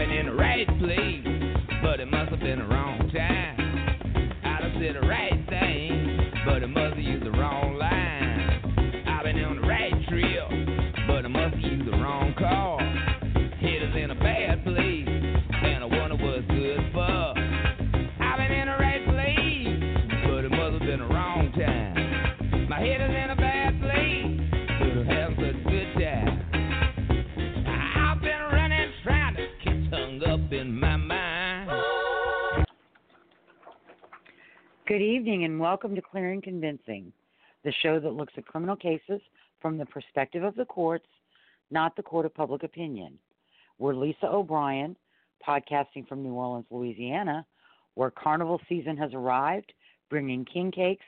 Been in the right place, but it must have been wrong Good evening and welcome to Clear and Convincing, the show that looks at criminal cases from the perspective of the courts, not the court of public opinion. We're Lisa O'Brien, podcasting from New Orleans, Louisiana, where carnival season has arrived, bringing king cakes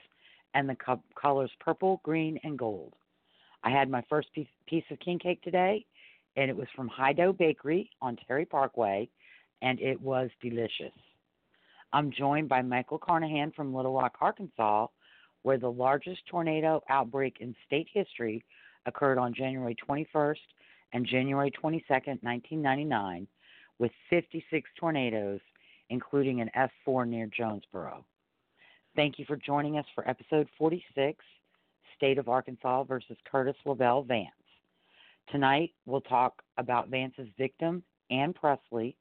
and the co- colors purple, green, and gold. I had my first piece, piece of king cake today, and it was from High Dough Bakery on Terry Parkway, and it was delicious. I'm joined by Michael Carnahan from Little Rock, Arkansas, where the largest tornado outbreak in state history occurred on January 21st and January 22nd, 1999, with 56 tornadoes, including an F4 near Jonesboro. Thank you for joining us for episode 46 State of Arkansas versus Curtis Lavelle Vance. Tonight, we'll talk about Vance's victim, Anne Pressly,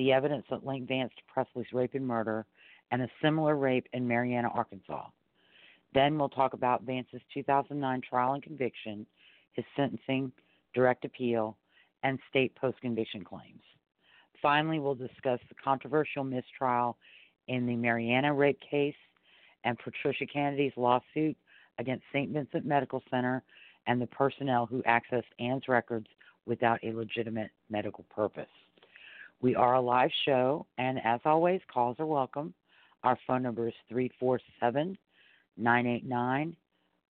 the evidence that linked Vance to Pressly's rape and murder, and a similar rape in Marianna, Arkansas. Then we'll talk about Vance's 2009 trial and conviction, his sentencing, direct appeal, and state post conviction claims. Finally, we'll discuss the controversial mistrial in the Marianna rape case and Patricia Cannady's lawsuit against St. Vincent Medical Center and the personnel who accessed Anne's records without a legitimate medical purpose. We are a live show, and as always, calls are welcome. Our phone number is 347 989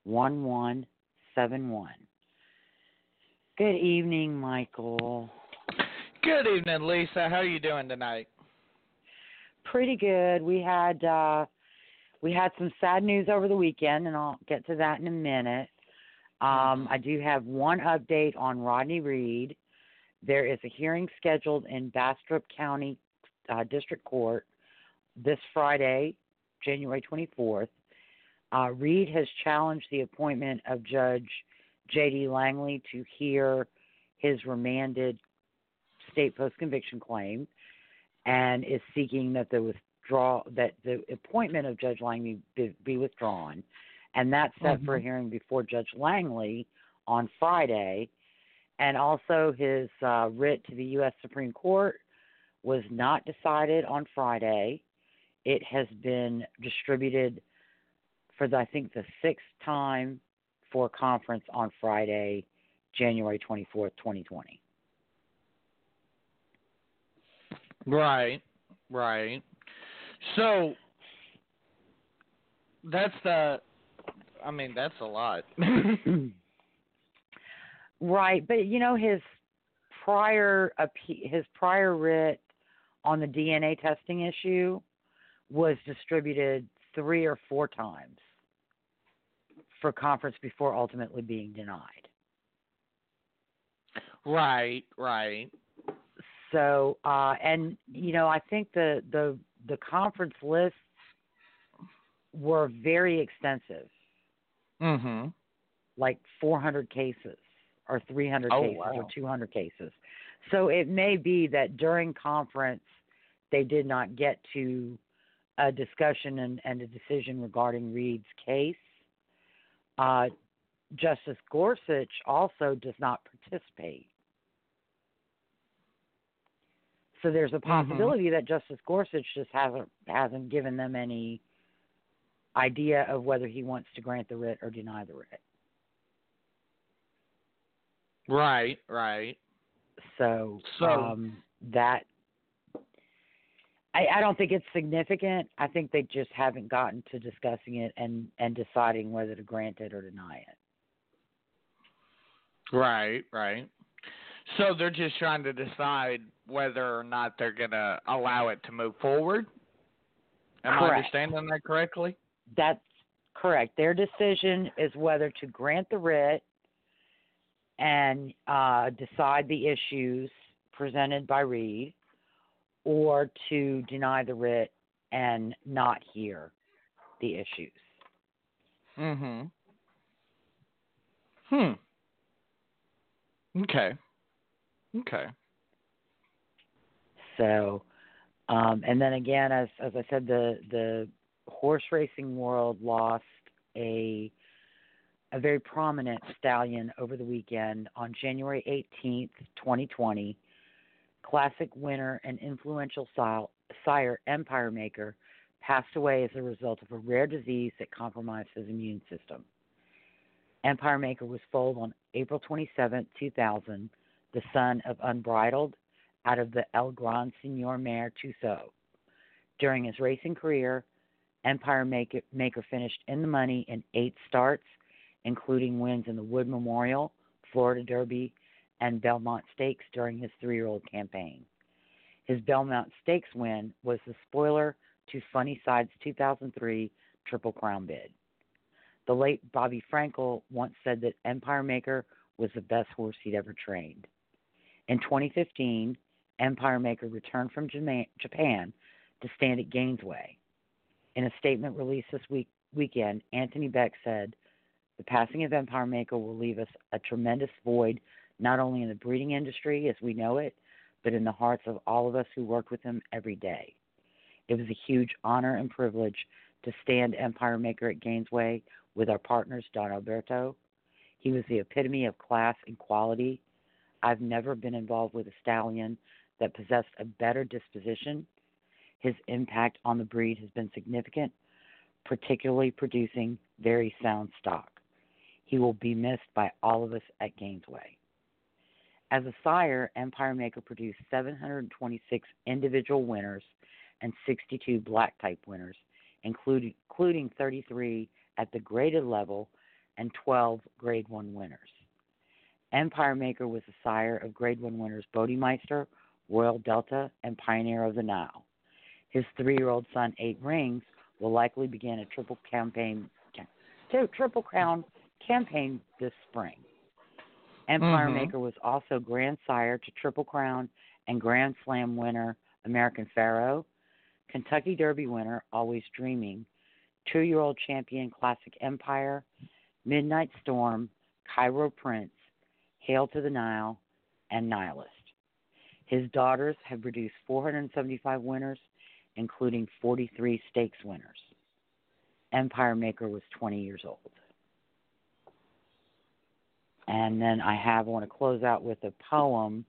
1171. Good evening, Michael. Good evening, Lisa. How are you doing tonight? Pretty good. We had uh, we had some sad news over the weekend, and I'll get to that in a minute. Um, I do have one update on Rodney Reed. There is a hearing scheduled in Bastrop County uh, District Court this Friday, January 24th. Uh, Reed has challenged the appointment of Judge J.D. Langley to hear his remanded state post conviction claim and is seeking that the withdraw that the appointment of Judge Langley be, be withdrawn, and that's set for a hearing before Judge Langley on Friday. And also, his uh, writ to the U.S. Supreme Court was not decided on Friday. It has been distributed for the, I think the sixth time for conference on Friday, January twenty fourth, twenty twenty. Right, right. So that's the. I mean, that's a lot. Right, but you know his prior his prior writ on the DNA testing issue was distributed three or four times for conference before ultimately being denied. right, right. So, uh, and you know, I think the the the conference lists were very extensive, Mhm. like 400 cases. Or 300 Oh, cases wow. or 200 cases. So it may be that during conference they did not get to a discussion and, and a decision regarding Reed's case. Uh, Justice Gorsuch also does not participate. So there's a possibility that Justice Gorsuch just hasn't hasn't given them any idea of whether he wants to grant the writ or deny the writ. Right, right. So, So- um, that I, I don't think it's significant. I think they just haven't gotten to discussing it and and deciding whether to grant it or deny it. Right, right. So they're just trying to decide whether or not they're going to allow it to move forward. Am I understanding that correctly? That's correct. Their decision is whether to grant the writ and uh, decide the issues presented by Reed, or to deny the writ and not hear the issues. Mm-hmm. Hmm. Okay. Okay. So, um, and then again, as as I said, the the horse racing world lost a a very prominent stallion over the weekend on January 18th, 2020. Classic winner and influential sire, Empire Maker passed away as a result of a rare disease that compromised his immune system. Empire Maker was foaled on April 27, 2000, the son of Unbridled out of the El Gran Senor Mare Toussaud. During his racing career, Empire Maker finished in the money in eight starts, including wins in the Wood Memorial, Florida Derby, and Belmont Stakes during his three year old campaign. His Belmont Stakes win was the spoiler to Funny Cide's 2003 Triple Crown bid. The late Bobby Frankel once said that Empire Maker was the best horse he'd ever trained. In 2015, Empire Maker returned from Japan to stand at Gainesway. In a statement released this week, weekend, Antony Beck said, The passing of Empire Maker will leave us a tremendous void, not only in the breeding industry as we know it, but in the hearts of all of us who worked with him every day. It was a huge honor and privilege to stand Empire Maker at Gainesway with our partners, Don Alberto. He was the epitome of class and quality. I've never been involved with a stallion that possessed a better disposition. His impact on the breed has been significant, particularly producing very sound stock. He will be missed by all of us at Gainesway. As a sire, Empire Maker produced 726 individual winners and 62 black type winners, including, including 33 at the graded level and 12 grade 1 winners. Empire Maker was the sire of grade 1 winners Bodemeister, Royal Delta, and Pioneer of the Nile. His three year old son, Eight Rings, will likely begin a triple campaign, tri- triple crown campaign this spring. Empire Mhm. Maker was also grandsire to Triple Crown and Grand Slam winner American Pharoah, Kentucky Derby winner Always Dreaming, two year old champion Classic Empire, Midnight Storm, Cairo Prince, Hail to the Nile, and Nihilist. His daughters have produced 475 winners, including 43 stakes winners. Empire Maker was 20 years old. And then I have I want to close out with a poem.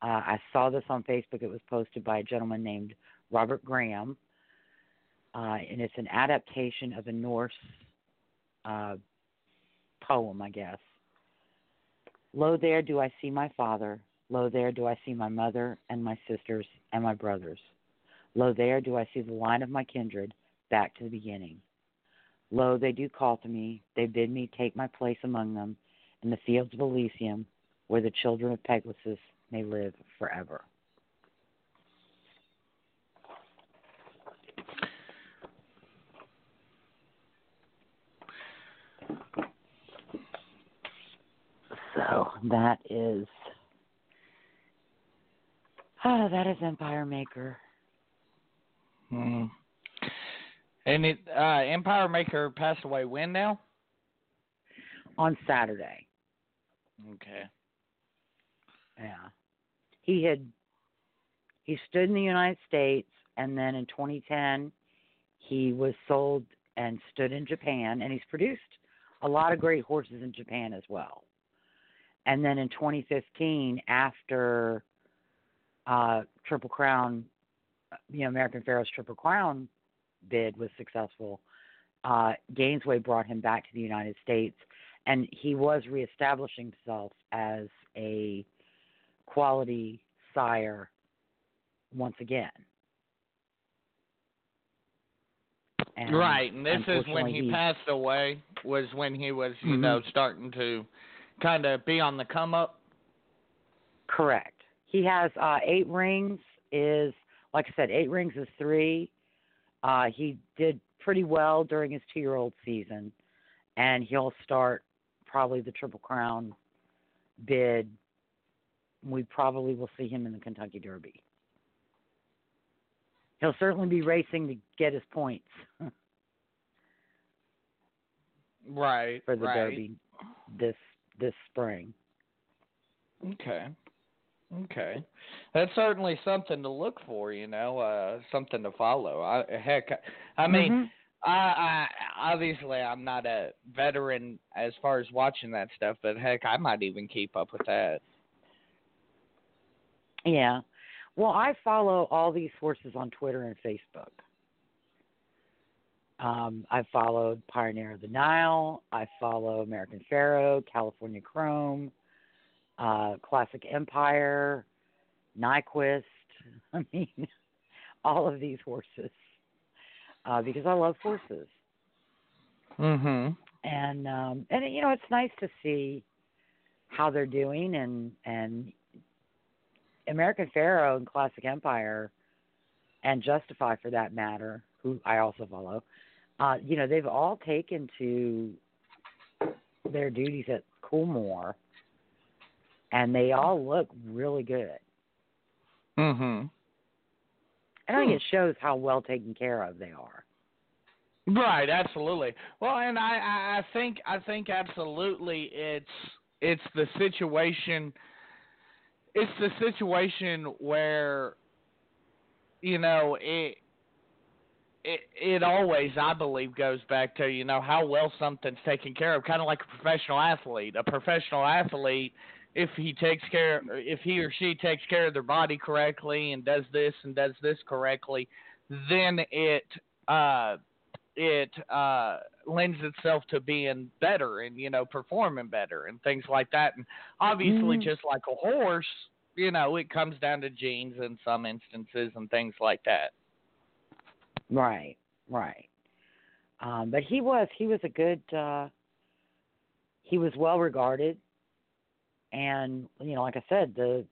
Uh, I saw this on Facebook. It was posted by a gentleman named Robert Graham, uh, and it's an adaptation of a Norse uh, poem, I guess. Lo, there do I see my father. Lo, there do I see my mother and my sisters and my brothers. Lo, there do I see the line of my kindred back to the beginning. Lo, they do call to me. They bid me take my place among them in the fields of Elysium, where the children of Pegasus may live forever. So that is ah, that is Empire Maker. Hmm. And it uh Empire Maker passed away when now? on Saturday. Okay. Yeah. He had he stood in the United States and then in 2010 he was sold and stood in Japan and he's produced a lot of great horses in Japan as well. And then in 2015 after uh Triple Crown you know American Pharoah's Triple Crown bid was successful, uh Gainesway brought him back to the United States and he was reestablishing himself as a quality sire once again. And right, and this is when unfortunately, he passed away. Was when he was, you Mhm. know, starting to kind of be on the come up. Correct. He has uh, eight rings. Is like I said, eight rings is three. Uh, he did pretty well during his two-year-old season, and he'll start probably the Triple Crown bid. We probably will see him in the Kentucky Derby. He'll certainly be racing to get his points Right. for the right. Derby this this spring. Okay. Okay. That's certainly something to look for, you know, uh something to follow. I heck I mean, Mhm. I, obviously I'm not a veteran as far as watching that stuff, but heck, I might even keep up with that. Yeah. Well, I follow all these horses on Twitter and Facebook. Um, I followed Pioneer of the Nile. I follow American Pharoah, California Chrome, uh, Classic Empire, Nyquist. I mean, all of these horses uh, because I love horses. Mhm. and um and you know it's nice to see how they're doing and and American Pharoah and Classic Empire and Justify for that matter, who I also follow, uh, you know, they've all taken to their duties at Coolmore and they all look really good. Mhm. And I think Hmm. it shows how well taken care of they are. Right, absolutely. Well, and I, I, I think I think absolutely it's it's the situation it's the situation where you know it it it always I believe goes back to you know how well something's taken care of kind of like a professional athlete a professional athlete if he takes care if he or she takes care of their body correctly and does this and does this correctly then it uh it uh lends itself to being better and you know performing better and things like that and obviously Mhm. just like a horse you know it comes down to genes in some instances and things like that Right, right. Um, but he was he was a good uh he was well regarded and you know, like I said, the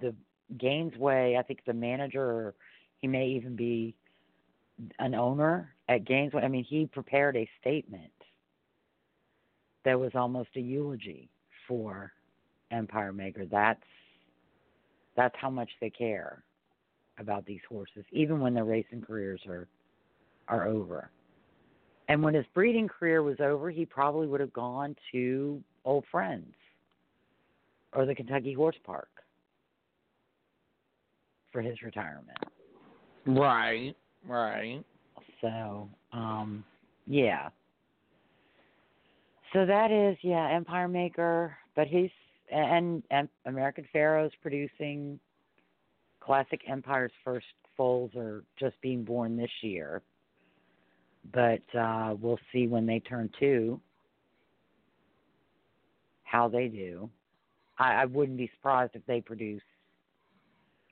the Gainesway, I think the manager he may even be an owner at Gainesway. I mean, he prepared a statement that was almost a eulogy for Empire Maker. That's that's how much they care about these horses, even when their racing careers are are over. And when his breeding career was over, he probably would have gone to old friends or the Kentucky Horse Park for his retirement. right right So, um, yeah. So that is, yeah, Empire Maker, but he's and, and American Pharoah's producing Classic Empire's first foals are just being born this year. But uh we'll see when they turn two how they do. I, I wouldn't be surprised if they produce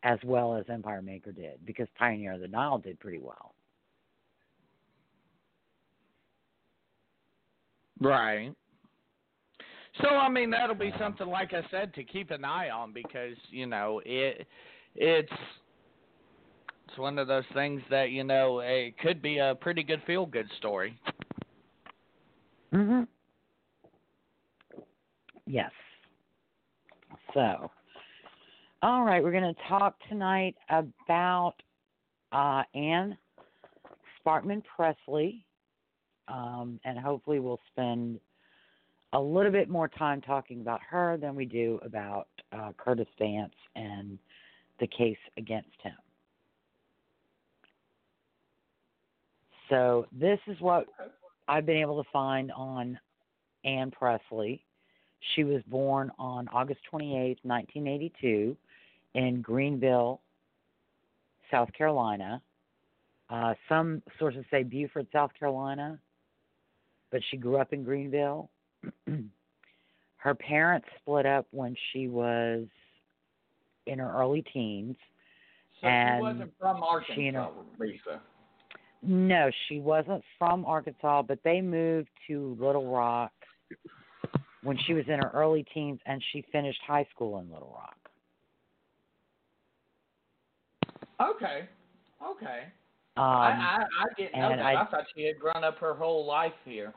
as well as Empire Maker did, because Pioneer of the Nile did pretty well. Right. So I mean that'll be something like I said to keep an eye on because you know it it's it's one of those things that you know it could be a pretty good feel good story. Mhm. Yes. So, all right, we're going to talk tonight about uh, Anne Sparkman Pressly, um, and hopefully we'll spend a little bit more time talking about her than we do about uh, Curtis Vance and the case against him. So this is what I've been able to find on Anne Pressly. She was born on August 28, 1982, in Greenville, South Carolina. Uh, some sources say Beaufort, South Carolina, but she grew up in Greenville. her parents split up when she was in her early teens. So And she wasn't from Arkansas, she and her- Lisa. No, she wasn't from Arkansas, but they moved to Little Rock when she was in her early teens and she finished high school in Little Rock. Okay. Okay. Um, I, I I didn't know that. I, I- thought she had grown up her whole life here.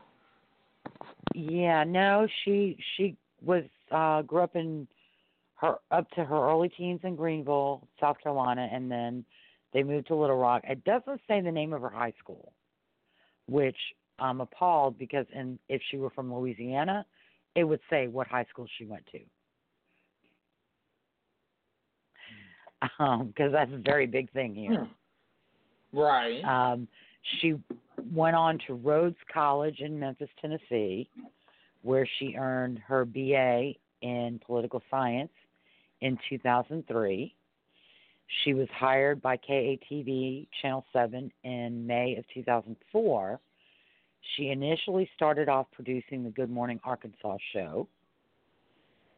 Yeah, no, she she was uh grew up in her up to her early teens in Greenville, South Carolina, and then they moved to Little Rock. It doesn't say the name of her high school, which I'm appalled because in if she were from Louisiana, it would say what high school she went to. Um, because that's a very big thing here. Right. Um, she went on to Rhodes College in Memphis, Tennessee, where she earned her BA in political science in 2003. She was hired by KATV Channel 7 in May of 2004. She initially started off producing the Good Morning Arkansas show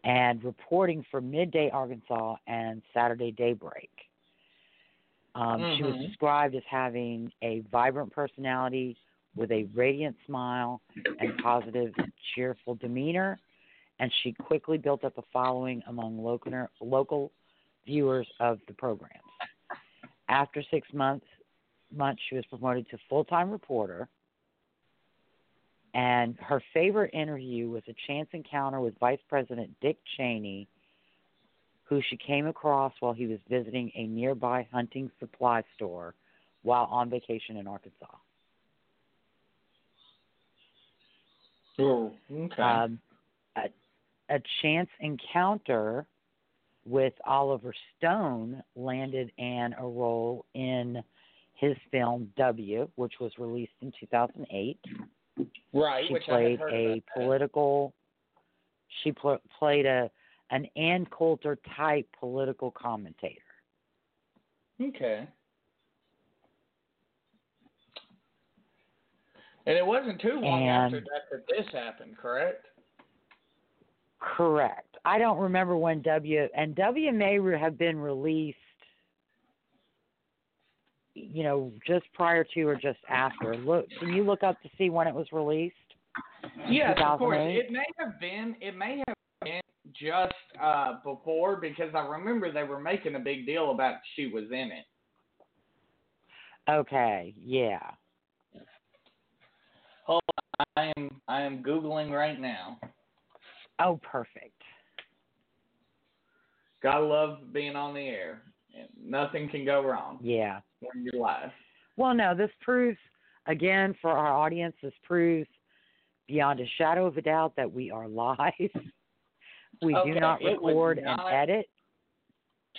and reporting for Midday Arkansas and Saturday Daybreak. Um, She was Mhm. described as having a vibrant personality with a radiant smile and positive, cheerful demeanor, and she quickly built up a following among local, local viewers of the programs. After six months, months, she was promoted to full time reporter. And her favorite interview was a chance encounter with Vice President Dick Cheney, who she came across while he was visiting a nearby hunting supply store while on vacation in Arkansas. Oh, okay. Um, a, a chance encounter with Oliver Stone landed Anne a role in his film W, which was released in 2008. Right. She which played a political. She pl- played a an Ann Coulter type political commentator. Okay. And it wasn't too long after that that this happened, correct? Correct. I don't remember when W and W may have been released. You know, just prior to or just after. Look, can you look up to see when it was released? Yes, of course. It may have been. It may have been just uh, before because I remember they were making a big deal about she was in it. Okay, yeah. Hold on, I am I am googling right now. Oh, perfect. Gotta love being on the air. Nothing can go wrong Yeah. When you're. Well, no, this proves again for our audience. This proves beyond a shadow of a doubt that we are live. we Okay, do not record and edit.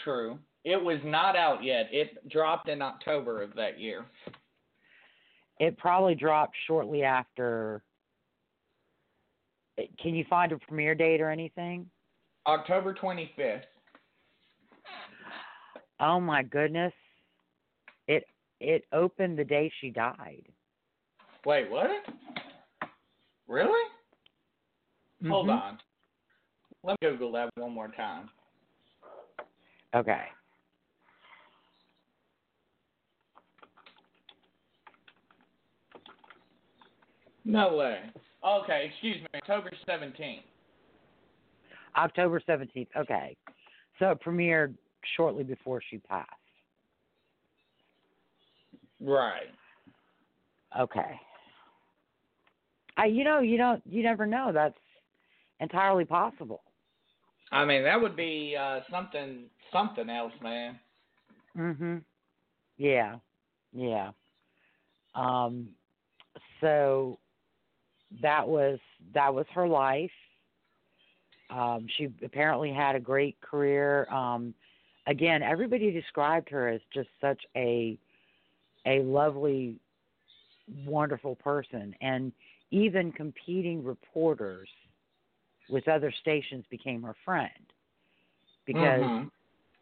True. It was not out yet. It dropped in October of that year. It probably dropped shortly after. Can you find a premiere date or anything? October 25th. Oh my goodness! It it opened the day she died. Wait, what? Really? Hold Mhm. on. Let me Google that one more time. Okay. No way. Okay, excuse me. October 17th. October seventeenth. Okay. So it premiered shortly before she passed. Right. Okay. I you know, you don't you never know. That's entirely possible. I mean, that would be uh, something something else, man. Mhm. Yeah. Yeah. Um so that was that was her life. Um, she apparently had a great career. Um, again, everybody described her as just such a a lovely, wonderful person, and even competing reporters with other stations became her friend. Because, Mhm.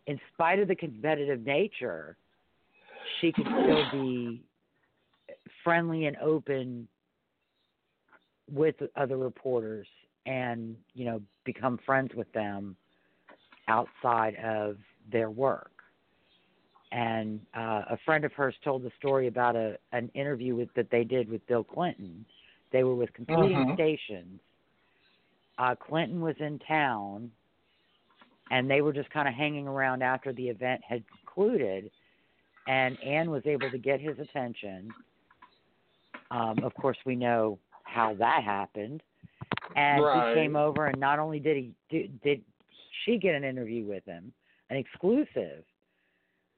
in spite of the competitive nature, she could still be friendly and open with other reporters and you know become friends with them outside of their work and uh, a friend of hers told the story about a an interview with that they did with Bill Clinton. They were with competing Mhm. stations. Uh, Clinton was in town, and they were just kind of hanging around after the event had concluded. And Anne was able to get his attention. Um, of course, we know how that happened. And Right. he came over, and not only did he do, did she get an interview with him, an exclusive,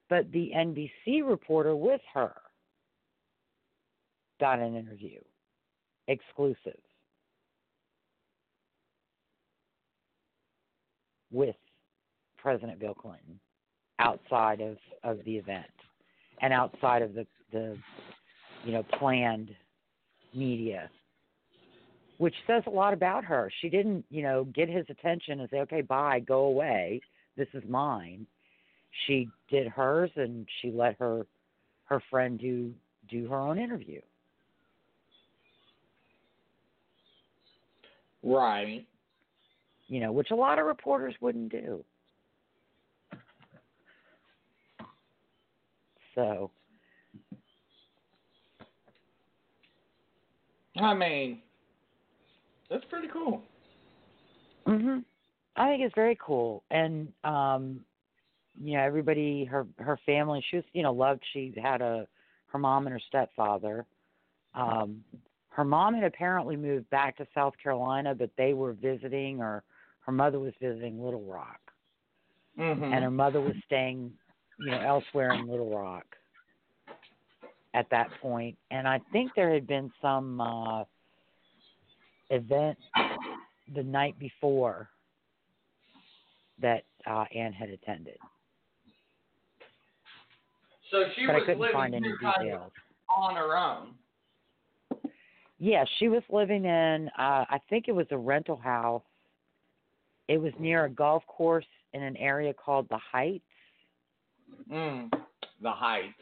but the NBC reporter with her got an interview, exclusive, with President Bill Clinton outside of, of the event and outside of the, the you know planned media which says a lot about her. She didn't you know get his attention and say okay bye go away. This is mine she did hers and she let her her friend do do her own interview Right. you know which a lot of reporters wouldn't do so I mean, that's pretty cool. Mhm. I think it's very cool, and um, you know, everybody, her her family, she was, you know, loved. She had a her mom and her stepfather. Um, her mom had apparently moved back to South Carolina, but they were visiting, or her mother was visiting Little Rock, Mm-hmm. and her mother was staying, you know, elsewhere in Little Rock at that point. And I think there had been some uh, event the night before that uh, Anne had attended, so she but I couldn't living find any here kind of details. on her own. Yeah, she was living in, uh, I think it was a rental house. It was near a golf course in an area called the Heights. Mm. The Heights.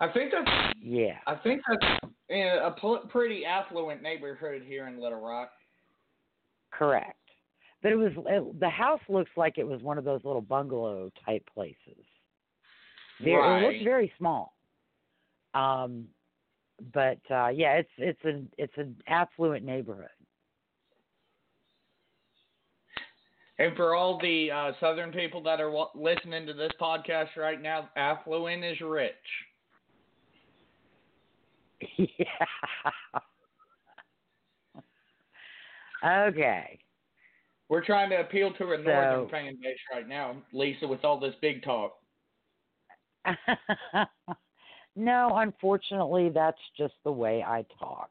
I think that's Yeah. I think that's in a pretty affluent neighborhood here in Little Rock. Correct. But it was it, the house looks like it was one of those little bungalow type places. Very, It looks very small. Um, but uh, yeah, it's it's an it's an affluent neighborhood. And for all the uh, Southern people that are wa- listening to this podcast right now, affluent is rich. yeah. okay. We're trying to appeal to a northern So- fan base right now, Lisa, with all this big talk. no, unfortunately, that's just the way I talk.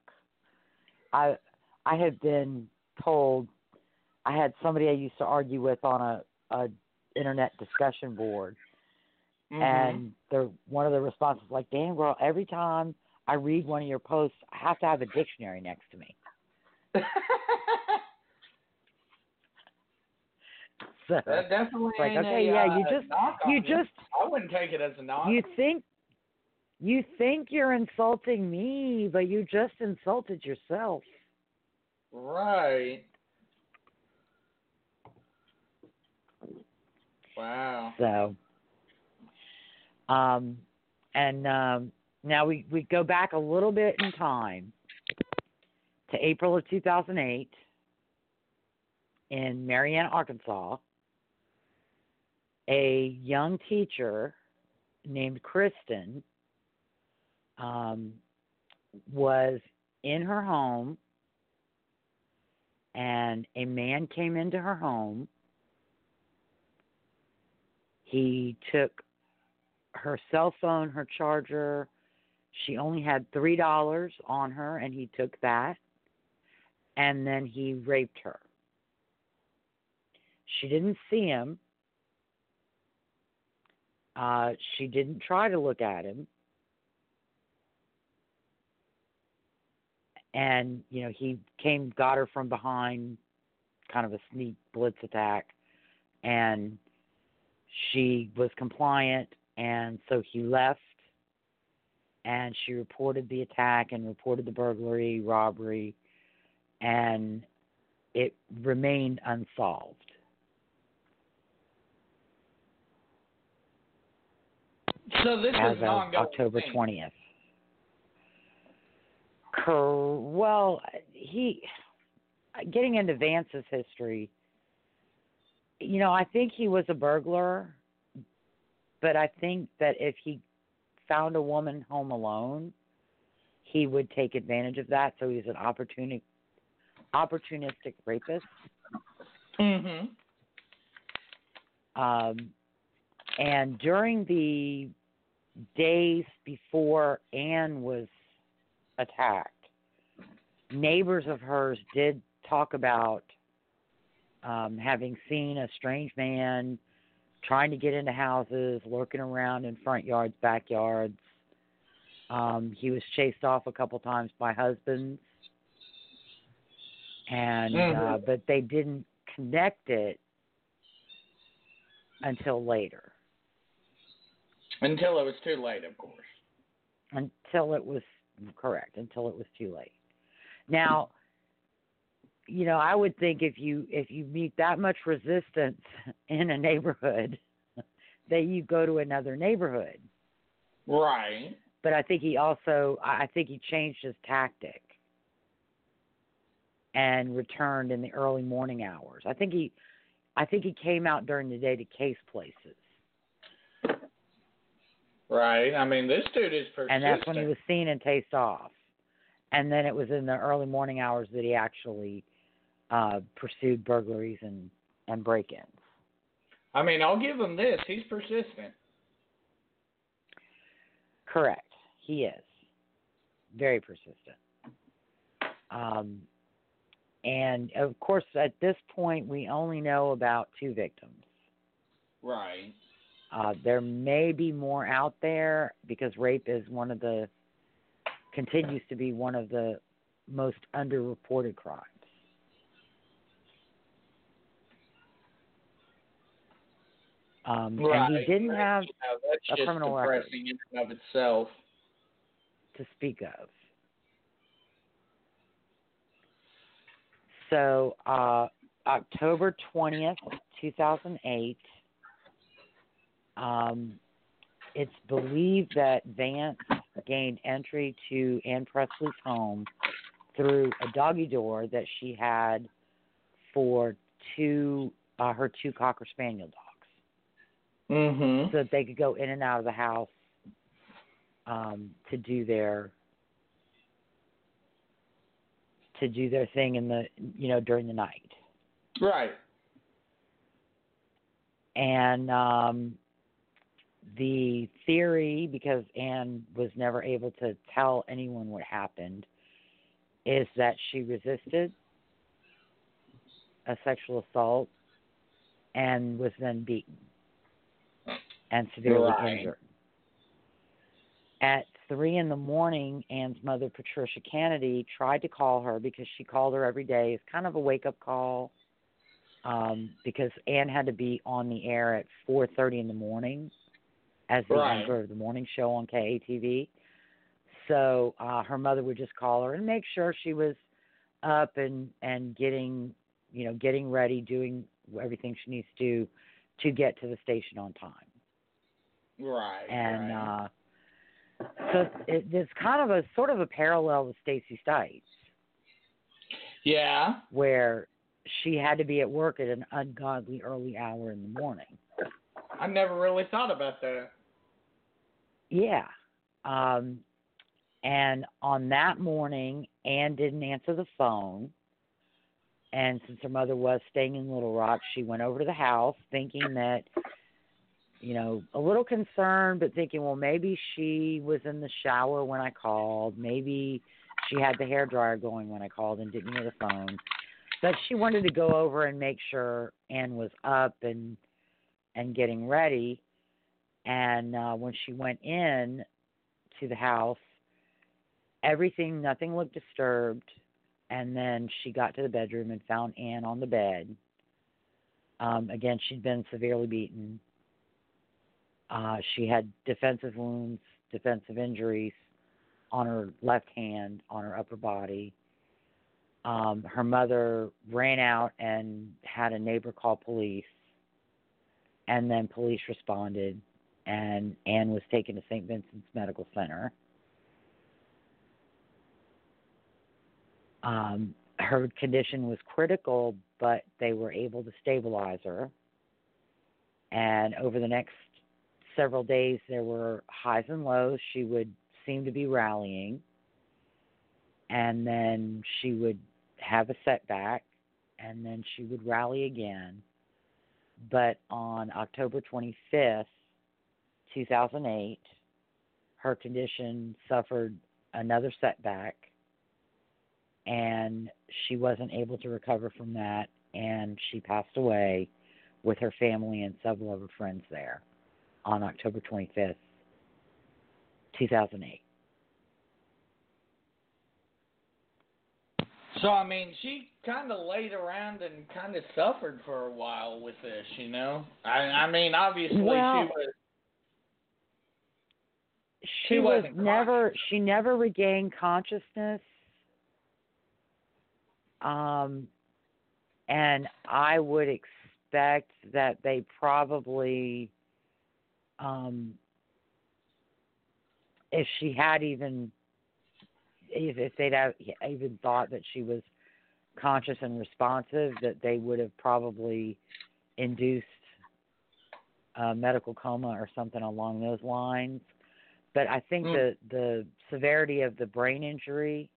I I have been told. I had somebody I used to argue with on a, a internet discussion board, Mhm. and the one of the responses was like, "Damn girl, every time I read one of your posts, I have to have a dictionary next to me." So that definitely like, okay, a, yeah, uh, you just you just I wouldn't take it as a knock. You think you think you're insulting me, but you just insulted yourself. Right. Wow. So um and um now we we go back a little bit in time to April of 2008 in Marianna, Arkansas. A young teacher named Kristen um, was in her home, and a man came into her home. He took her cell phone, her charger. She only had three dollars on her, and he took that. and then he raped her. She didn't see him. Uh, she didn't try to look at him. And, you know, he came, got her from behind, kind of a sneak blitz attack, and she was compliant, and so he left, and she reported the attack and reported the burglary, robbery, and it remained unsolved. So this as is of October twentieth. Cor- well, he getting into Vance's history. You know, I think he was a burglar, but I think that if he found a woman home alone, he would take advantage of that. So he's an opportunistic, opportunistic rapist. Mhm. Um, and during the days before Anne was attacked, neighbors of hers did talk about um, having seen a strange man trying to get into houses, lurking around in front yards, backyards. Um, he was chased off a couple times by husbands, and uh, Mhm. but they didn't connect it until later, Until it was too late, of course. until it was correct, until it was too late. Now, you know, I would think if you if you meet that much resistance in a neighborhood, that you go to another neighborhood. Right. But I think he also I think he changed his tactic and returned in the early morning hours. I think he I think he came out during the day to case places. Right. I mean, this dude is persistent. and that's when he was seen and tased off. And then it was in the early morning hours that he actually uh, pursued burglaries and and break-ins. I mean, I'll give him this. He's persistent. Correct, he is very persistent. Um, and of course, at this point, we only know about two victims. Right. Uh, there may be more out there because rape is one of the continues to be one of the most underreported crimes. Um, Right. And he didn't have a criminal record. depressing in and of itself. to speak of. So, uh, October 20th, 2008, um, it's believed that Vance gained entry to Anne Pressly's home through a doggy door that she had for two uh, her two cocker spaniel dogs Mm-hmm. so that they could go in and out of the house um, to do their to do their thing in the you know during the night. Right. And um, the theory, because Anne was never able to tell anyone what happened, is that she resisted a sexual assault and was then beaten and severely injured. At three in the morning, Anne's mother, Patricia Cannady, tried to call her because she called her every day. It's kind of a wake up call um, because Anne had to be on the air at 4:30 in the morning as the Right. anchor of the morning show on KATV. So uh, her mother would just call her and make sure she was up and and getting you know getting ready, doing everything she needs to do to get to the station on time. Right. And right. uh, so it, it's kind of a sort of a parallel with Stacy Stites, yeah. where she had to be at work at an ungodly early hour in the morning. I never really thought about that. Yeah. Um, and on that morning, Anne didn't answer the phone. And since her mother was staying in Little Rock, she went over to the house thinking that, you know, a little concerned, but thinking, well, maybe she was in the shower when I called. Maybe she had the hair dryer going when I called and didn't hear the phone. But she wanted to go over and make sure Anne was up and and getting ready. And uh, when she went in to the house, everything, nothing looked disturbed. And then she got to the bedroom and found Anne on the bed. Um, again, she'd been severely beaten. Uh, she had defensive wounds, defensive injuries on her left hand, on her upper body. Um, her mother ran out and had a neighbor call police, and then police responded, and Anne was taken to St. Vincent's Medical Center. Um, her condition was critical, but they were able to stabilize her. And over the next several days, there were highs and lows. She would seem to be rallying, and then she would have a setback, and then she would rally again. But on October 25th, 2008, her condition suffered another setback, and she wasn't able to recover from that, and she passed away with her family and several of her friends there on October 25th, 2008. So I mean, she kind of laid around and kind of suffered for a while with this, you know. I I mean, obviously Well, she was. She, She was never she never regained consciousness. Um and I would expect that they probably um if she had even if, if they'd have even thought that she was conscious and responsive that they would have probably induced a medical coma or something along those lines but I think Mm. the the severity of the brain injury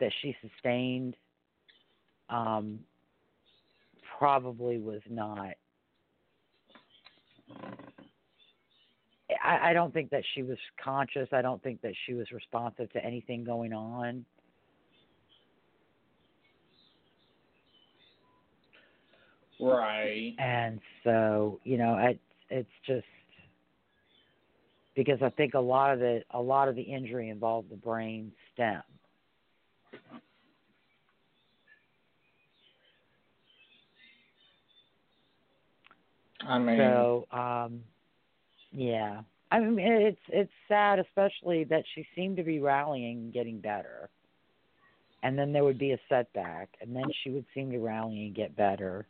that she sustained um, probably was not. I, I don't think that she was conscious. I don't think that she was responsive to anything going on. Right. and so you know it's it's just because I think a lot of the a lot of the injury involved the brain stem. I mean, So um, yeah, I mean it's it's sad, especially that she seemed to be rallying and getting better, and then there would be a setback, and then she would seem to rally and get better,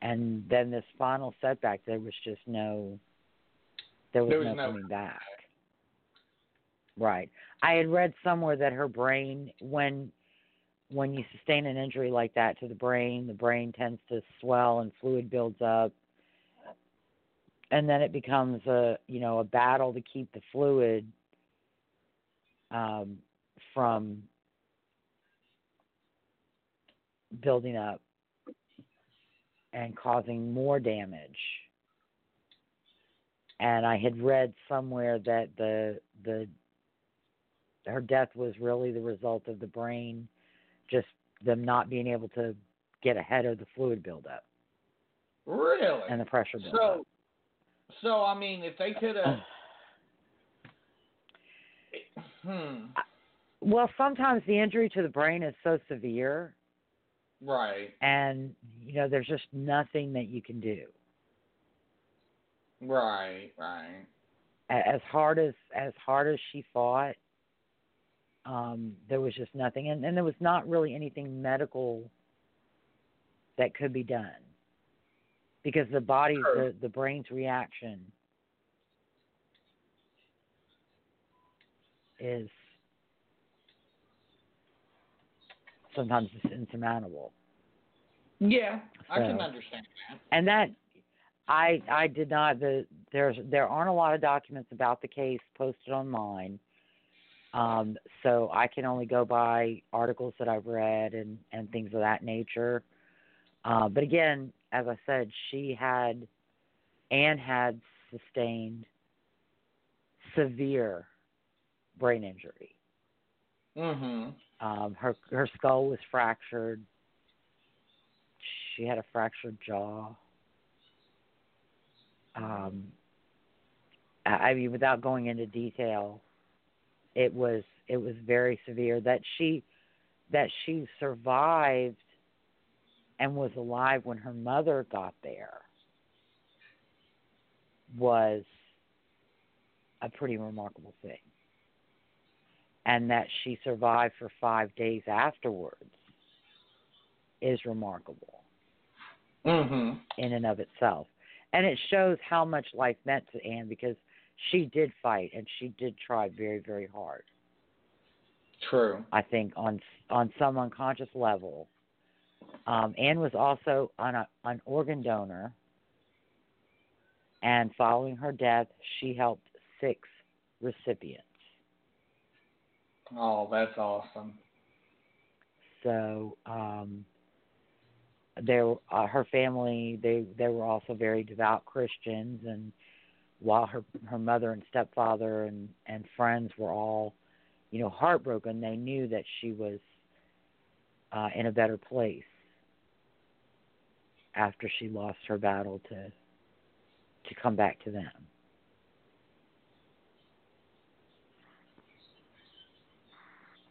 and then this final setback, there was just no, there was, There was no, no coming back. Right. I had read somewhere that her brain, when when you sustain an injury like that to the brain, the brain tends to swell and fluid builds up, and then it becomes a you know a battle to keep the fluid um, from building up and causing more damage. And I had read somewhere that the the her death was really the result of the brain just them not being able to get ahead of the fluid buildup really. and the pressure buildup. so, so I mean, if they could have, hmm, well, sometimes the injury to the brain is so severe right, and you know there's just nothing that you can do. Right, right. As hard as as hard as she fought, um, there was just nothing, and, and there was not really anything medical that could be done because the body, the the brain's reaction is sometimes just insurmountable. Yeah, I can understand that. and that I I did not the there's there aren't a lot of documents about the case posted online. Um, so I can only go by articles that I've read and, and things of that nature. Uh, but again, as I said, she had and had sustained severe brain injury. Mm-hmm. Um, her her skull was fractured. She had a fractured jaw. Um, I mean, without going into detail, it was it was very severe. That she that she survived and was alive when her mother got there was a pretty remarkable thing. And that she survived for five days afterwards is remarkable Mhm. in and of itself. And it shows how much life meant to Anne because she did fight and she did try very, very hard. True. I think on on some unconscious level. Um, Anne was also an, a, an organ donor, and following her death, she helped six recipients. Oh, that's awesome. So um, there, uh, her family they they were also very devout Christians, and while her her mother and stepfather and and friends were all, you know, heartbroken, they knew that she was uh, in a better place after she lost her battle to to come back to them.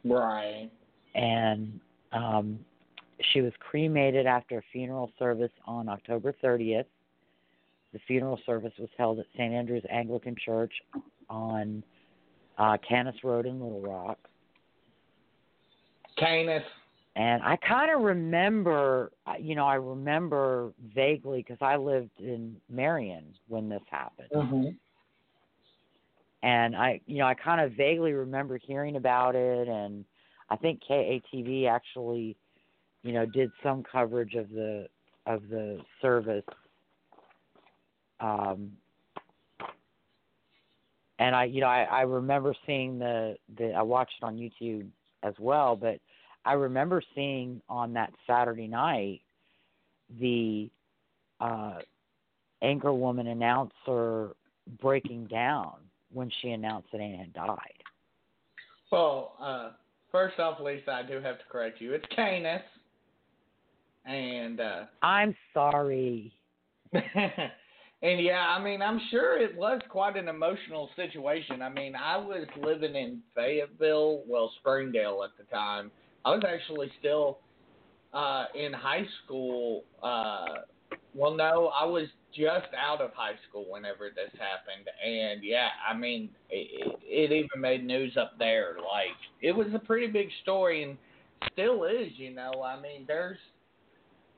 Right. and um, she was cremated after a funeral service on October 30th. The funeral service was held at St. Andrew's Anglican Church on uh, Canis Road in Little Rock. Canis. And I kind of remember, uh, you know, I remember vaguely because I lived in Marion when this happened. Mhm. and I you know I kind of vaguely remember hearing about it and I think KATV actually you know did some coverage of the of the service um and I you know I I remember seeing the the I watched it on YouTube as well but I remember seeing on that Saturday night the uh anchor woman announcer breaking down when she announced that Anne had died. Well, uh, first off, Lisa, I do have to correct you. It's Canis. And uh I'm sorry. and yeah, I mean, I'm sure it was quite an emotional situation. I mean, I was living in Fayetteville, well, Springdale at the time. I was actually still uh in high school. Uh well, no, I was just out of high school whenever this happened, and yeah, I mean, it, it even made news up there. Like, it was a pretty big story, and still is. You know, I mean, there's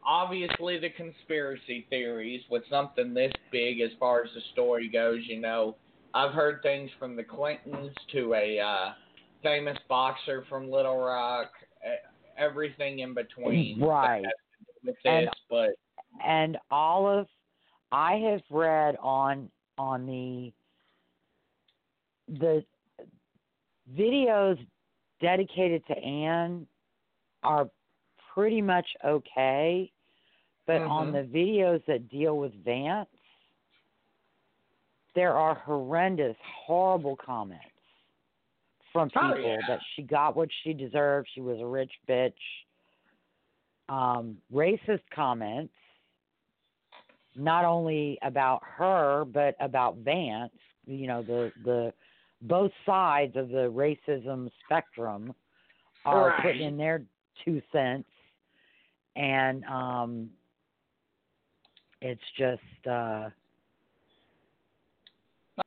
obviously the conspiracy theories with something this big as far as the story goes. You know, I've heard things from the Clintons to a uh, famous boxer from Little Rock, everything in between. Right. that has to do With And- but And all of I have read on on the the videos dedicated to Anne are pretty much okay, but on Mhm. the videos that deal with Vance, there are horrendous, horrible comments from Oh, people yeah. that she got what she deserved. She was a rich bitch. Um, racist comments, not only about her but about Vance. You know the the both sides of the racism spectrum are Right. putting in their two cents, and um, it's just. Uh,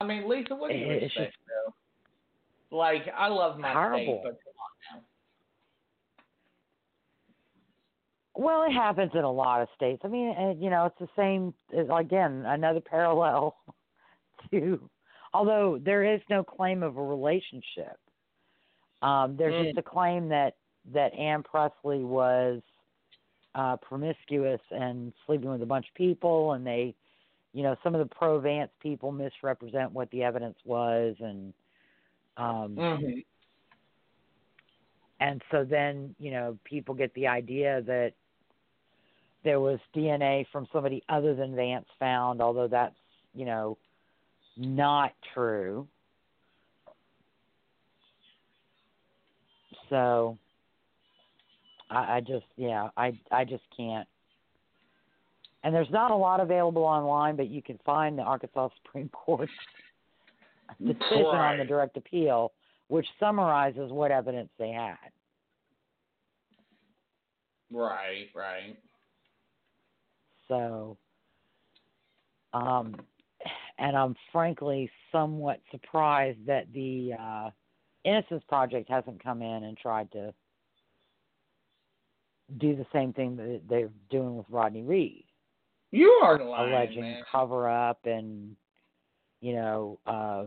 I mean, Lisa, what do you expect, though? Like, I love my Horrible. state, but come on now. Well, it happens in a lot of states. I mean, and, you know, it's the same. Again, another parallel to, although there is no claim of a relationship. Um, there's Mm. just a claim that that Anne Pressly was uh, promiscuous and sleeping with a bunch of people, and they, you know, some of the pro Vance people misrepresent what the evidence was, and um, Mhm. and so then you know people get the idea that there was DNA from somebody other than Vance found, although that's you know not true. So I, I just yeah, I I just can't. And there's not a lot available online, but you can find the Arkansas Supreme Court's decision on the direct appeal, which summarizes what evidence they had. Right, right. So, um, and I'm frankly somewhat surprised that the uh, Innocence Project hasn't come in and tried to do the same thing that they're doing with Rodney Reed, You are lying, alleging man. cover up and, you know, uh,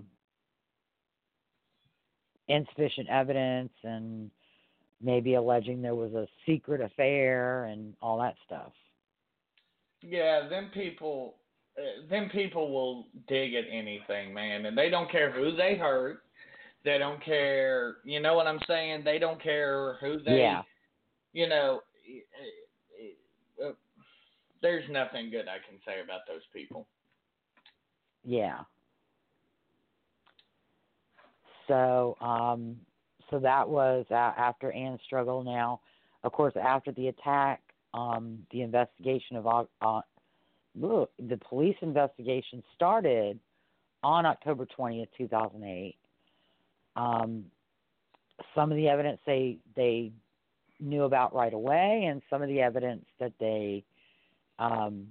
insufficient evidence and maybe alleging there was a secret affair and all that stuff. Yeah, them people, uh, them people will dig at anything, man, and they don't care who they hurt. They don't care, you know what I'm saying? They don't care who they, yeah. you know. Uh, uh, There's nothing good I can say about those people. Yeah. So, um, so that was after Anne's struggle. Now, of course, after the attack, um, the investigation of uh, look, the police investigation started on October twentieth, two thousand eight. Um, some of the evidence they they knew about right away, and some of the evidence that they, um,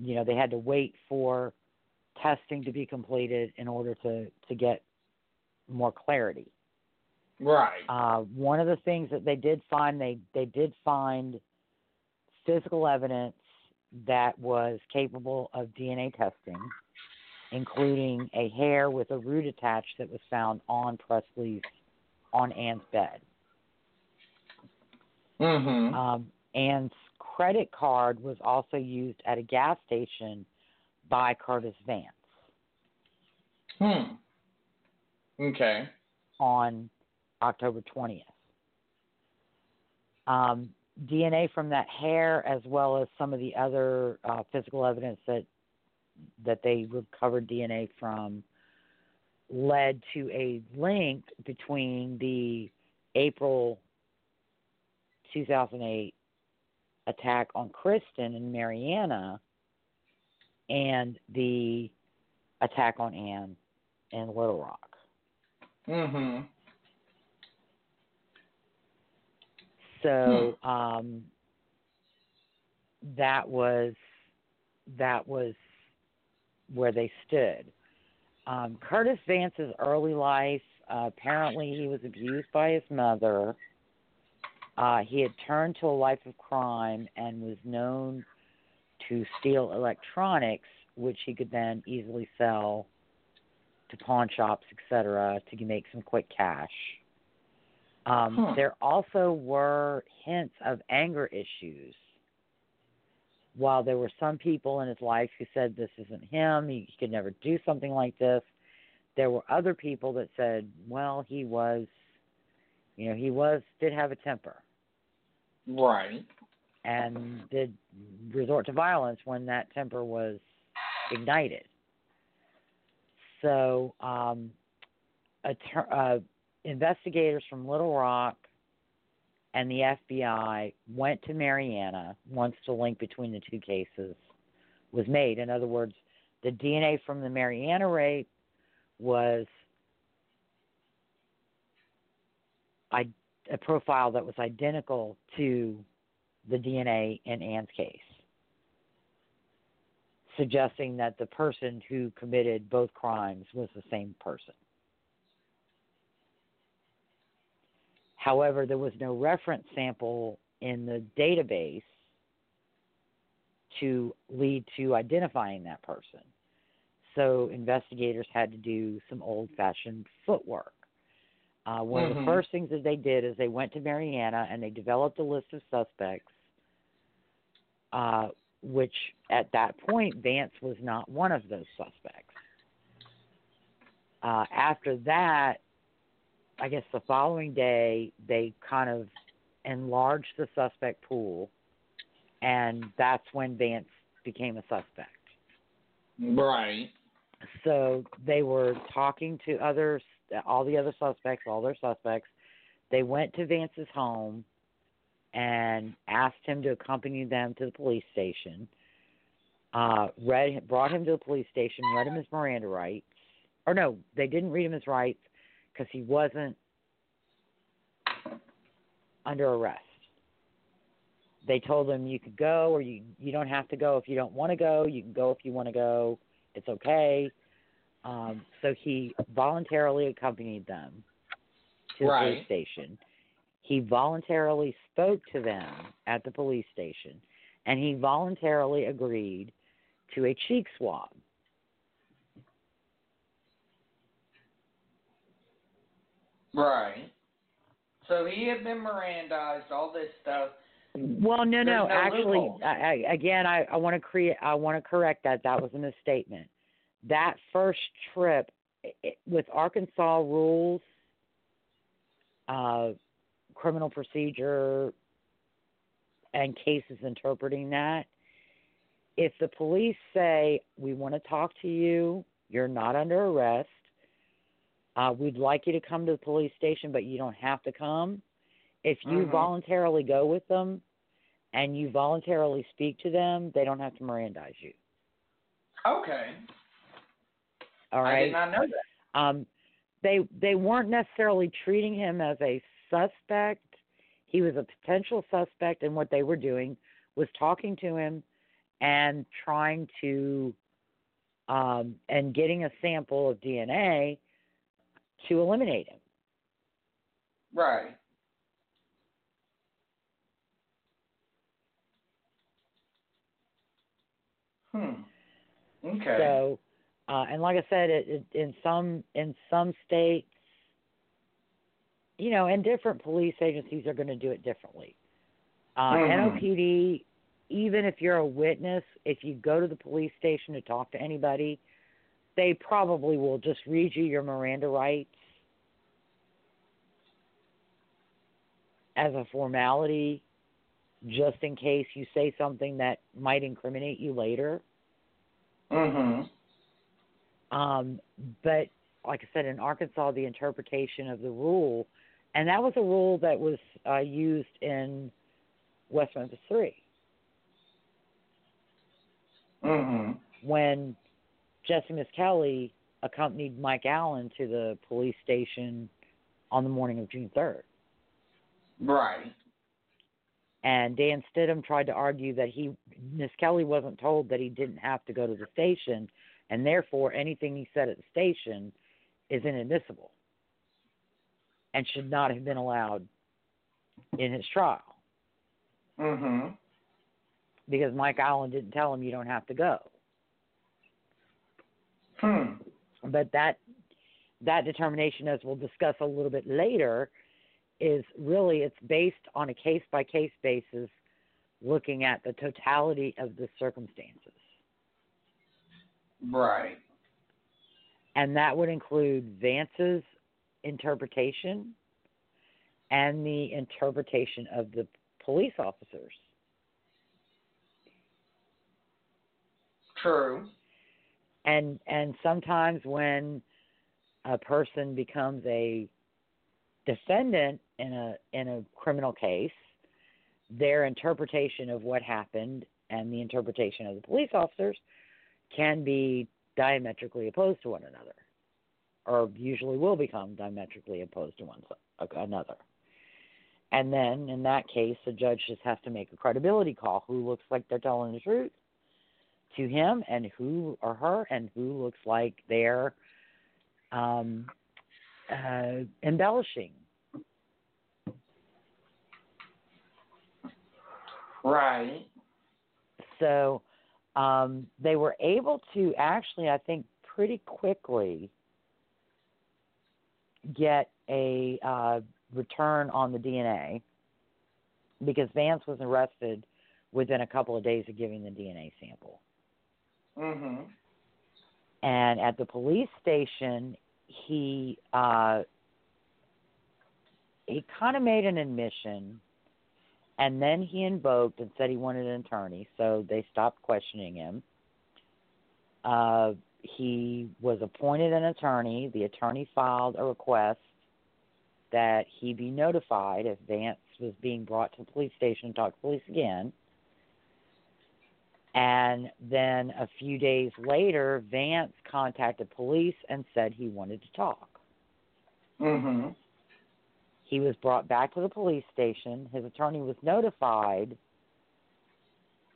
you know, they had to wait for testing to be completed in order to to get more clarity. Right. Uh, one of the things that they did find they they did find physical evidence that was capable of DNA testing, including a hair with a root attached that was found on Pressly's on Anne's bed. Mhm. Um, credit card was also used at a gas station by Curtis Vance. hmm. Okay. on October 20th. Um, DNA from that hair, as well as some of the other uh, physical evidence that that they recovered DNA from, led to a link between the April 2008 attack on Kristen and Marianna and the attack on Anne in Little Rock. Mhm. So um, that was that was where they stood. Um, Curtis Vance's early life. Uh, apparently, he was abused by his mother. Uh, he had turned to a life of crime and was known to steal electronics, which he could then easily sell to pawn shops, etc., to make some quick cash. Um, Huh. There also were hints of anger issues. While there were some people in his life who said this isn't him, he, he could never do something like this, there were other people that said, well, he was, you know, he was did have a temper Right. and did resort to violence when that temper was ignited. So, um, attor- uh, investigators from Little Rock and the FBI went to Marianna once the link between the two cases was made. In other words, the DNA from the Marianna rape was I, a profile that was identical to the DNA in Anne's case, suggesting that the person who committed both crimes was the same person. However, there was no reference sample in the database to lead to identifying that person. So investigators had to do some old fashioned footwork. Uh, one of the Mhm. first things that they did is they went to Marianna and they developed a list of suspects, uh, which at that point Vance was not one of those suspects. Uh, after that, I guess the following day they kind of enlarged the suspect pool, and that's when Vance became a suspect. Right. So they were talking to others, all the other suspects, all their suspects. they went to Vance's home and asked him to accompany them to the police station. Uh, read, brought him to the police station, read him his Miranda rights. Or no, they didn't read him his rights because he wasn't under arrest. They told him you could go or you you don't have to go if you don't want to go. You can go if you want to go. It's okay. Um, so he voluntarily accompanied them to the Right. police station. He voluntarily spoke to them at the police station, and he voluntarily agreed to a cheek swab. Right. So he had been Mirandized, all this stuff. Well, no, There's no. no actually. I, I, again, I, I want to create. I want to correct that. That was a misstatement. That first trip i i with Arkansas rules, uh, criminal procedure, and cases interpreting that. If the police say we want to talk to you, you're not under arrest. Uh, we'd like you to come to the police station, but you don't have to come. If you Mhm. voluntarily go with them and you voluntarily speak to them, they don't have to Mirandize you. Okay. All I did not know that. Um, they they weren't necessarily treating him as a suspect. He was a potential suspect, and what they were doing was talking to him and trying to um, and getting a sample of DNA to eliminate him. Right. Hmm. Okay. So, uh, and like I said, it, it, in some in some states, you know, and different police agencies are going to do it differently. Uh, Mhm. NOPD, even if you're a witness, if you go to the police station to talk to anybody, they probably will just read you your Miranda rights as a formality, just in case you say something that might incriminate you later. mhm. Um, but like I said, in Arkansas, the interpretation of the rule, and that was a rule that was uh, used in West Memphis Three Mhm. when Jessie Misskelley accompanied Mike Allen to the police station on the morning of June third. Right. And Dan Stidham tried to argue that he Misskelley wasn't told that he didn't have to go to the station, and therefore anything he said at the station is inadmissible and should not have been allowed in his trial Mm-hmm. because Mike Allen didn't tell him you don't have to go. Hmm. But that that determination, as we'll discuss a little bit later, is really it's based on a case by case basis, looking at the totality of the circumstances. Right. and that would include Vance's interpretation and the interpretation of the police officers. True. And and sometimes when a person becomes a defendant in a in a criminal case, their interpretation of what happened and the interpretation of the police officers can be diametrically opposed to one another, or usually will become diametrically opposed to one another. And then, in that case, the judge just has to make a credibility call: who looks like they're telling the truth to him, and who or her, and who looks like they're um, uh, embellishing. Right. So um, they were able to actually, I think, pretty quickly get a uh, return on the DNA because Vance was arrested within a couple of days of giving the DNA sample. Mhm. And at the police station, he uh, he kind of made an admission, and then he invoked and said he wanted an attorney, so they stopped questioning him. Uh, he was appointed an attorney. The attorney filed a request that he be notified if Vance was being brought to the police station to talk to police again. And then a few days later, Vance contacted police and said he wanted to talk. Mm Mhm. He was brought back to the police station. His attorney was notified.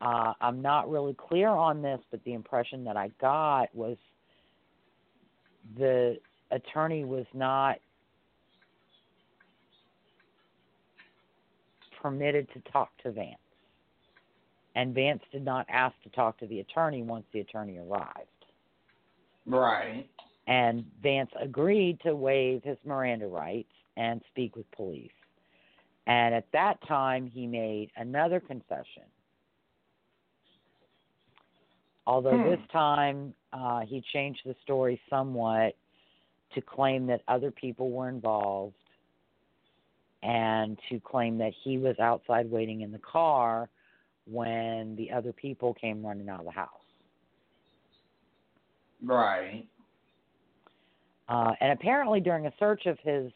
Uh, I'm not really clear on this, but the impression that I got was the attorney was not permitted to talk to Vance. And Vance did not ask to talk to the attorney once the attorney arrived. Right. And Vance agreed to waive his Miranda rights and speak with police. And at that time, he made another confession. Although Hmm. this time uh, he changed the story somewhat to claim that other people were involved and to claim that he was outside waiting in the car when the other people came running out of the house. Right. Uh, and apparently, during a search of his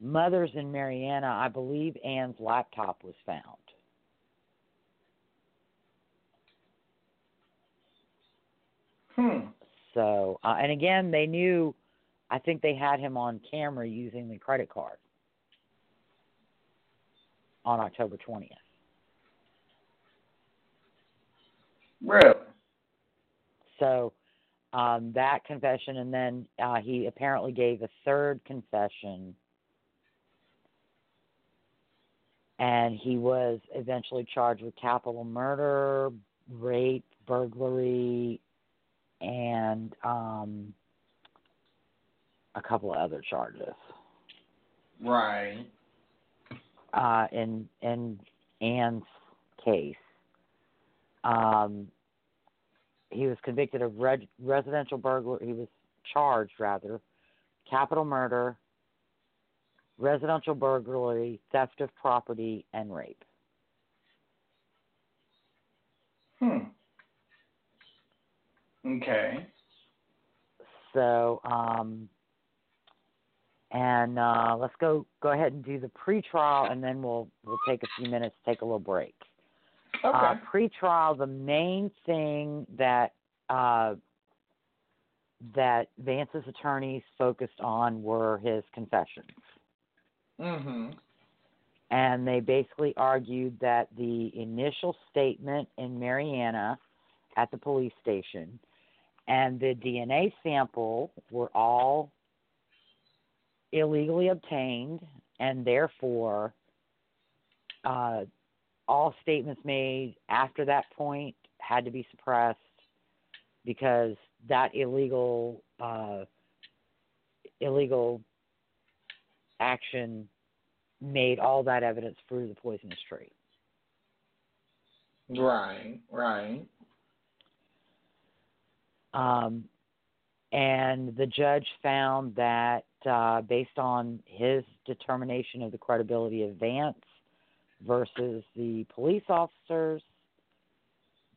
mother's in Marianna, I believe Anne's laptop was found. Hmm. So, uh, and again, they knew, I think they had him on camera using the credit card on October 20th. Really? So, um, that confession, and then uh, he apparently gave a third confession, and he was eventually charged with capital murder, rape, burglary, and um, a couple of other charges. Right. uh, in in Anne's case. Um, he was convicted of red, residential burglary. He was charged rather, capital murder, residential burglary, theft of property, and rape. Hmm. Okay. So, um, and uh, let's go go ahead and do the pretrial, and then we'll we'll take a few minutes, take a little break. Okay. Uh, pre-trial, the main thing that uh, that Vance's attorneys focused on were his confessions, mhm. and they basically argued that the initial statement in Marianna at the police station and the DNA sample were all illegally obtained, and therefore uh, all statements made after that point had to be suppressed because that illegal uh, illegal action made all that evidence prove the poisonous tree. Right. Right. Um, and the judge found that uh, based on his determination of the credibility of Vance versus the police officers,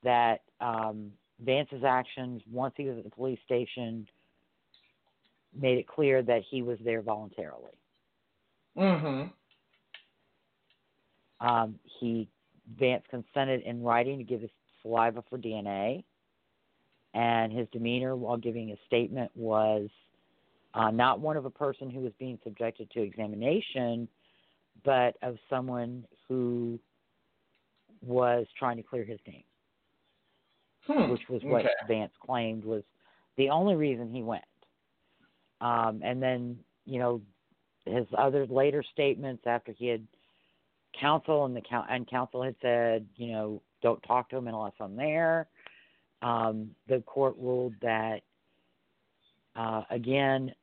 that um, Vance's actions once he was at the police station made it clear that he was there voluntarily. Mhm. Um, he Vance consented in writing to give his saliva for DNA, and his demeanor while giving his statement was uh, not one of a person who was being subjected to examination, but of someone who was trying to clear his name, Hmm. which was what okay. Vance claimed was the only reason he went. Um, and then, you know, his other later statements after he had counsel and the and counsel had said, you know, don't talk to him unless I'm there. Um, the court ruled that uh, again,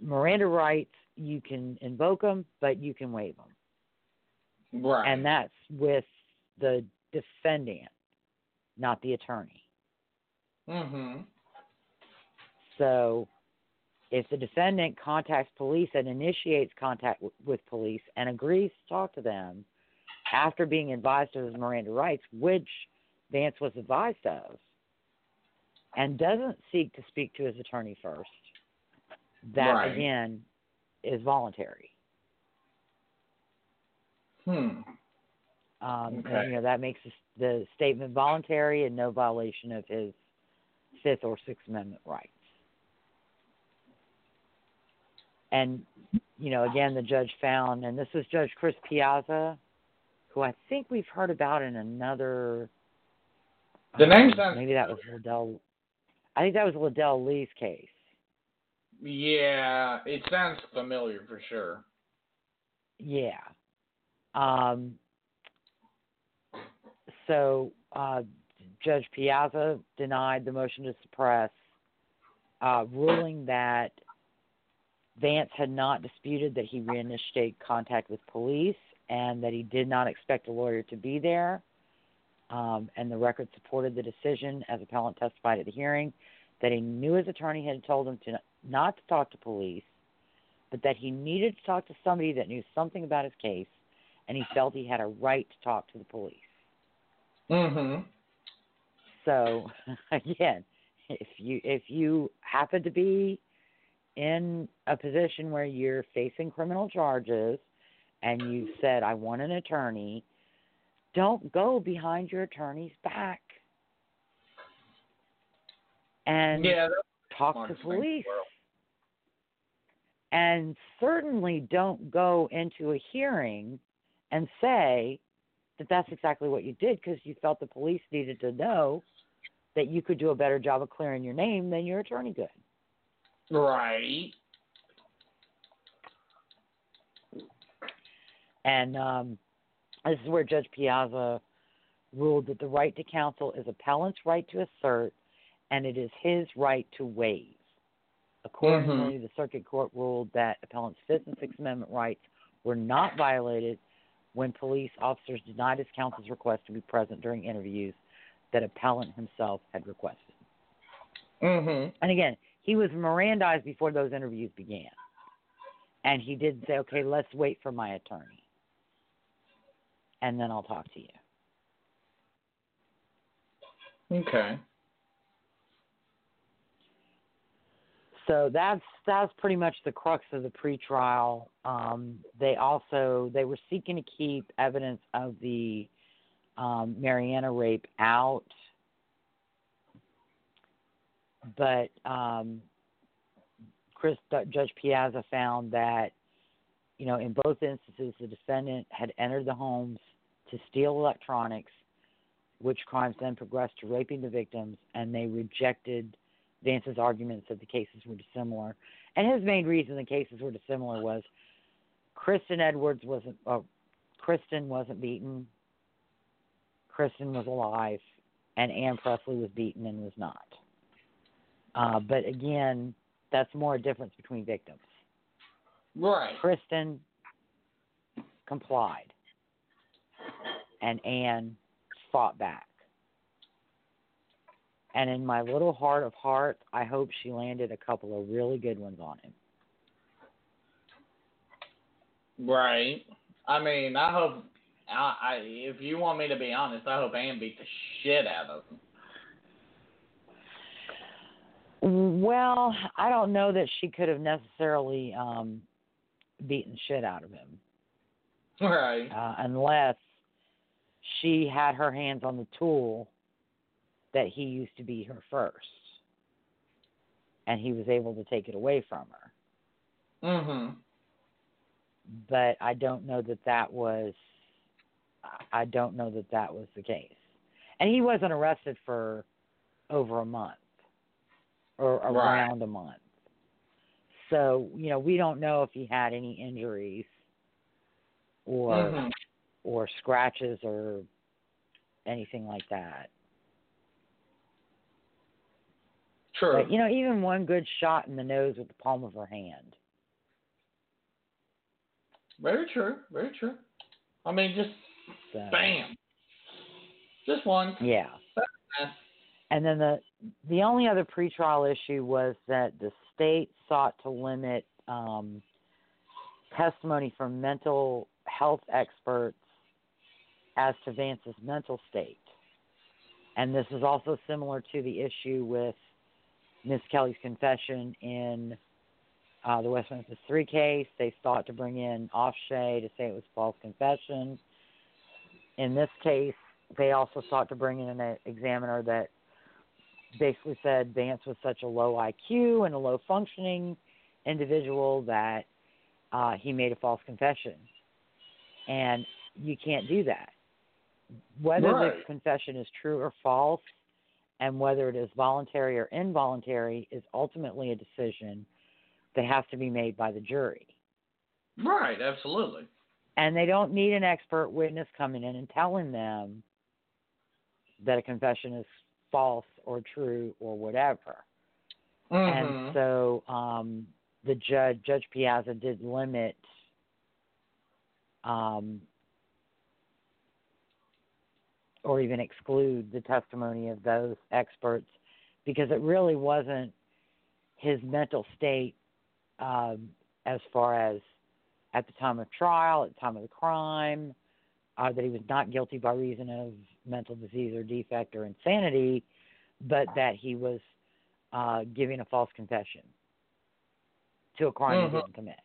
Miranda rights you can invoke them, but you can waive them, Right. and that's with the defendant, not the attorney. Mhm. So, if the defendant contacts police and initiates contact w- with police and agrees to talk to them after being advised of his Miranda rights, which Vance was advised of, and doesn't seek to speak to his attorney first, that Right. again is voluntary. Hmm. Um, Okay. and, you know that makes the, the statement voluntary and no violation of his Fifth or Sixth Amendment rights. And you know, again, the judge found, and this was Judge Chris Piazza, who I think we've heard about in another. The name um, sounds- maybe that was Ledell. I think that was Ledell Lee's case. Yeah, it sounds familiar for sure. Yeah. Um, so uh, Judge Piazza denied the motion to suppress, uh, ruling that Vance had not disputed that he reinitiated contact with police and that he did not expect a lawyer to be there. Um, and the record supported the decision, as appellant testified at the hearing, that he knew his attorney had told him to not to talk to police, but that he needed to talk to somebody that knew something about his case, and he felt he had a right to talk to the police. Mm-hmm. So again, if you if you happen to be in a position where you're facing criminal charges and you've said I want an attorney, don't go behind your attorney's back and Yeah, talk to smartest thing in the police. And certainly don't go into a hearing and say that that's exactly what you did because you felt the police needed to know that you could do a better job of clearing your name than your attorney could. Right. And um, this is where Judge Piazza ruled that the right to counsel is appellant's right to assert, and it is his right to waive. Accordingly, the circuit court ruled that appellant's Fifth and Sixth Amendment rights were not violated when police officers denied his counsel's request to be present during interviews that appellant himself had requested. Mm-hmm. And again, he was Mirandized before those interviews began. And he did say, okay, let's wait for my attorney. And then I'll talk to you. Okay. So that's that's pretty much the crux of the pretrial. Um, they also they were seeking to keep evidence of the um, Marianna rape out, but um, Chris Judge Piazza found that you know in both instances the defendant had entered the homes to steal electronics, which crimes then progressed to raping the victims, and they rejected Vance's arguments that the cases were dissimilar. And his main reason the cases were dissimilar was Kristen Edwards wasn't, uh, Kristen wasn't beaten, Kristen was alive, and Anne Pressly was beaten and was not. Uh, but again, that's more a difference between victims. Right. Kristen complied, and Anne fought back. And in my little heart of hearts, I hope she landed a couple of really good ones on him. Right. I mean, I hope. I, I if you want me to be honest, I hope Anne beat the shit out of him. Well, I don't know that she could have necessarily um, beaten shit out of him Right. uh, unless she had her hands on the tool that he used to beat her first, and he was able to take it away from her. Mm-hmm. But I don't know that that was. I don't know that that was the case, and he wasn't arrested for over a month or Right. around a month. So you know we don't know if he had any injuries or Mhm. or scratches or anything like that. True. But you know, even one good shot in the nose with the palm of her hand. Very true. Very true. I mean, just So, bam. Just one. Yeah. And then the the only other pretrial issue was that the state sought to limit um, testimony from mental health experts as to Vance's mental state. And this is also similar to the issue with Miss Kelly's confession in uh, the West Memphis Three case. They sought to bring in Ofshe to say it was false confession. In this case, they also sought to bring in an examiner that basically said Vance was such a low IQ and a low functioning individual that uh, he made a false confession. And you can't do that. Whether Right. the confession is true or false, and whether it is voluntary or involuntary, is ultimately a decision that has to be made by the jury. Right, absolutely. And they don't need an expert witness coming in and telling them that a confession is false or true or whatever. Mm-hmm. And so um, the judge, Judge Piazza, did limit um, or even exclude the testimony of those experts because it really wasn't his mental state um, as far as at the time of trial, at the time of the crime, uh, that he was not guilty by reason of mental disease or defect or insanity, but that he was uh, giving a false confession to a crime he Mhm. didn't commit,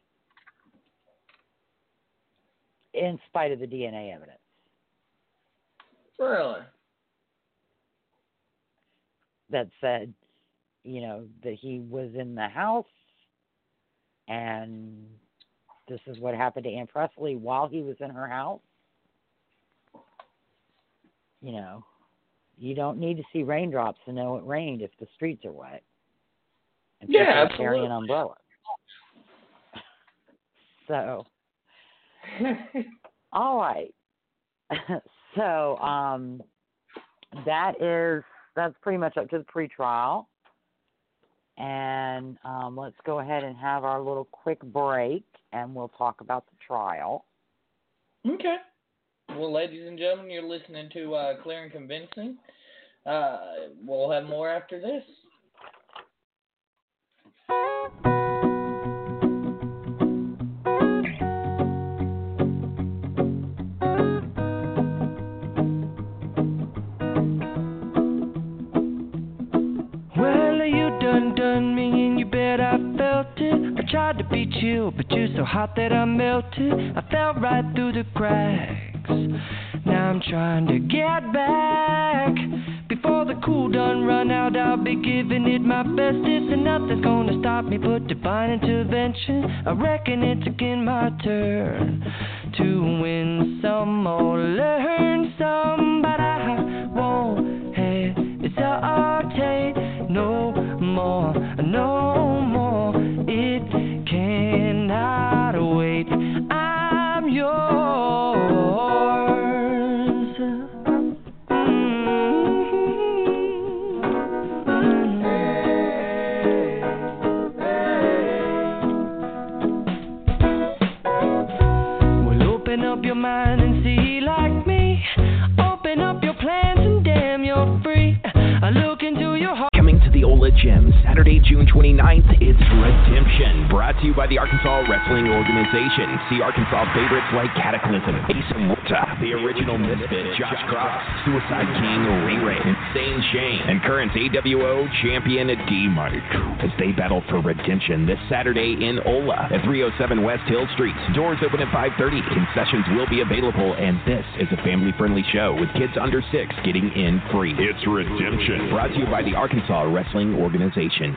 in spite of the DNA evidence. Really? that said, you know, that he was in the house and this is what happened to Anne Pressly while he was in her house. You know, you don't need to see raindrops to know it rained if the streets are wet. And Yeah, people are carrying absolutely. umbrellas. so, all right. so, um, that is that's pretty much up to the pretrial. And um, let's go ahead and have our little quick break, and we'll talk about the trial. Okay. Well, ladies and gentlemen, you're listening to uh, Clear and Convincing. Uh, we'll have more after this. Well, you done done me and you bet I felt it. I tried to be chill, but you're so hot that I melted. I fell right through the cracks. Now I'm trying to get back. Before the cool done run out, I'll be giving it my bestest, and nothing's gonna stop me but divine intervention. I reckon it's again my turn to win some or learn Saturday, June 29th, it's Redemption. Brought to you by the Arkansas Wrestling Organization. See Arkansas favorites like Cataclysm, Asa Muta, the original Misfit, Josh Cross, Suicide King, Ray Ray, Insane Shane, and current AWO champion D Mike as they battle for redemption this Saturday in Ola at 307 West Hill Street. Doors open at 5:30. Concessions will be available, and this is a family-friendly show with kids under six getting in free. It's Redemption. Brought to you by the Arkansas Wrestling Organization.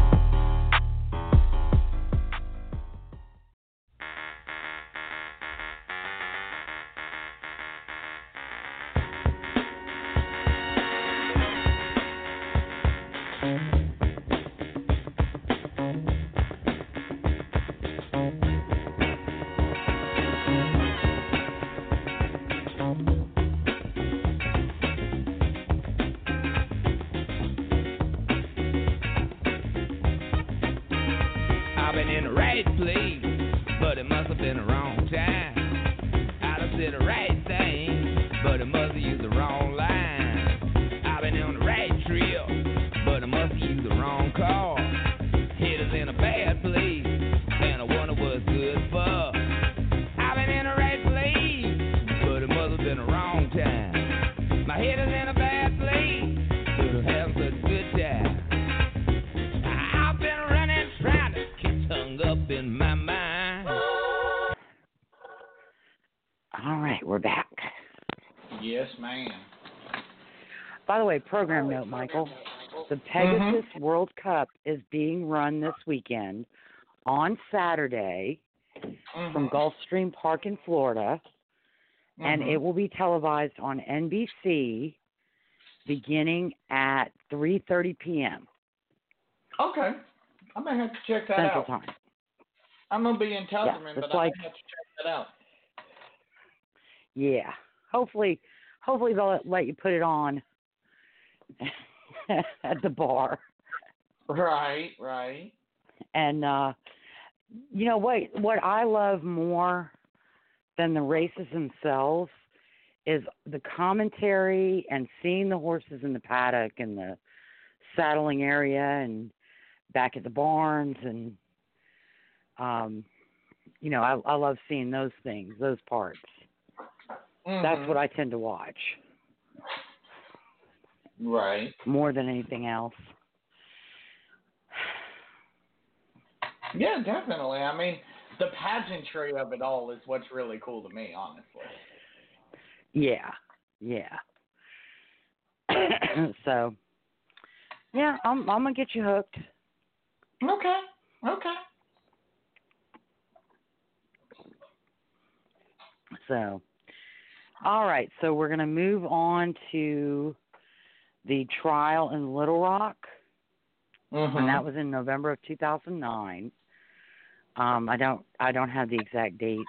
Right place, but it must have been the wrong time. Yes, ma'am. By the way, program note, Michael. The Pegasus mm-hmm. World Cup is being run this weekend on Saturday from mm-hmm. Gulfstream Park in Florida, and it mm-hmm. will be televised on NBC beginning at 3:30 p.m. Okay. I may have to check that Central out. Time. I'm gonna be in Yeah, Tuckerman, it's but like- I have to check that out. Yeah. Hopefully, hopefully they'll let- you put it on at the bar. Right, right. And uh you know what what I love more than the races themselves is the commentary and seeing the horses in the paddock and the saddling area and back at the barns and um you know, I I love seeing those things, those parts. That's Mhm. what I tend to watch Right. more than anything else. Yeah, definitely. I mean, the pageantry of it all is what's really cool to me, honestly. Yeah, yeah. so, yeah, I'm I'm gonna get you hooked. Okay. Okay. So, all right. So we're gonna move on to the trial in Little Rock, Mm-hmm. and that was in November of 2009. Um, I don't I don't have the exact dates.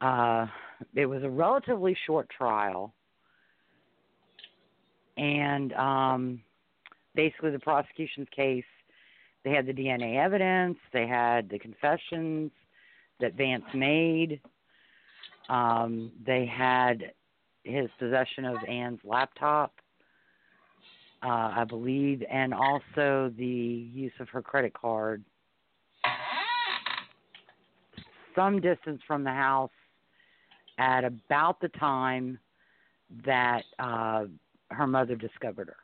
Uh, it was a relatively short trial, and um, basically the prosecution's case. They had the DNA evidence. They had the confessions that Vance made. Um, they had his possession of Anne's laptop, uh, I believe, and also the use of her credit card some distance from the house at about the time that uh, her mother discovered her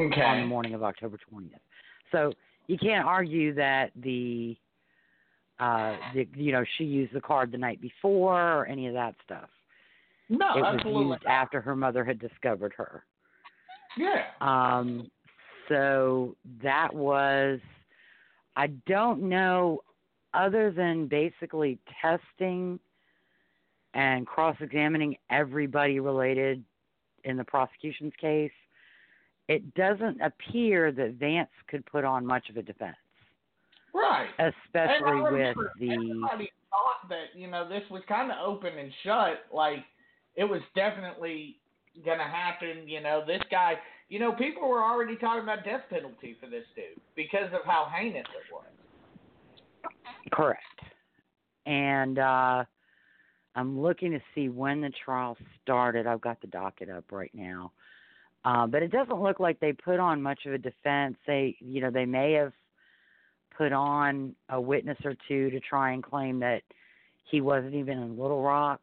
Okay. on the morning of October 20th. So you can't argue that the, uh, the you know she used the card the night before or any of that stuff. No, it was absolutely. used after her mother had discovered her. Yeah. Um, so that was, I don't know, other than basically testing and cross examining everybody related in the prosecution's case, it doesn't appear that Vance could put on much of a defense, Right. Especially with the. everybody thought that you know this was kind of open and shut. Like it was definitely gonna happen. You know, this guy. You know, people were already talking about death penalty for this dude because of how heinous it was. Correct. And uh I'm looking to see when the trial started. I've got the docket up right now. Uh, but it doesn't look like they put on much of a defense. They, you know, they may have put on a witness or two to try and claim that he wasn't even in Little Rock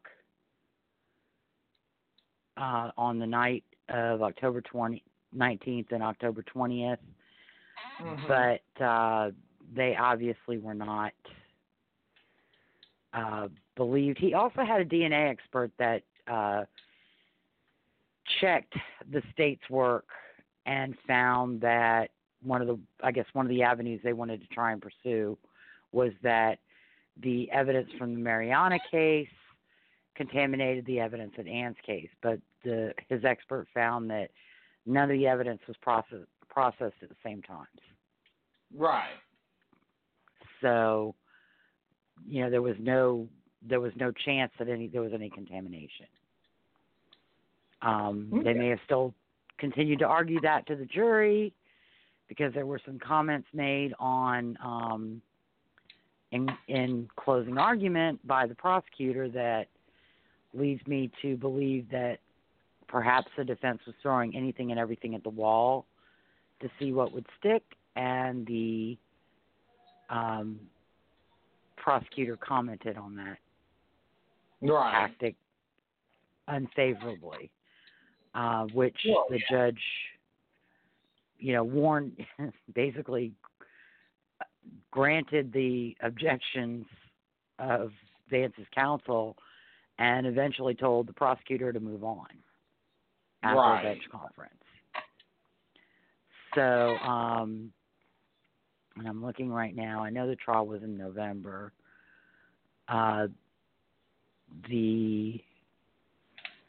uh, on the night of October 20, 19th and October 20th Mhm. but uh, they obviously were not uh, believed. He also had a DNA expert that uh, checked the state's work and found that one of the, I guess, one of the avenues they wanted to try and pursue was that the evidence from the Marianna case contaminated the evidence in Anne's case, but the his expert found that none of the evidence was processed processed at the same times. Right. So, you know, there was no there was no chance that any there was any contamination. Um, They may have still continued to argue that to the jury, because there were some comments made on um, in in closing argument by the prosecutor that leads me to believe that perhaps the defense was throwing anything and everything at the wall to see what would stick, and the um, prosecutor commented on that Right. tactic unfavorably, uh, which Well, the judge, you know, warned, basically granted the objections of Vance's counsel and eventually told the prosecutor to move on after Right. a bench conference. So, um, and I'm looking right now. I know the trial was in November. Uh, the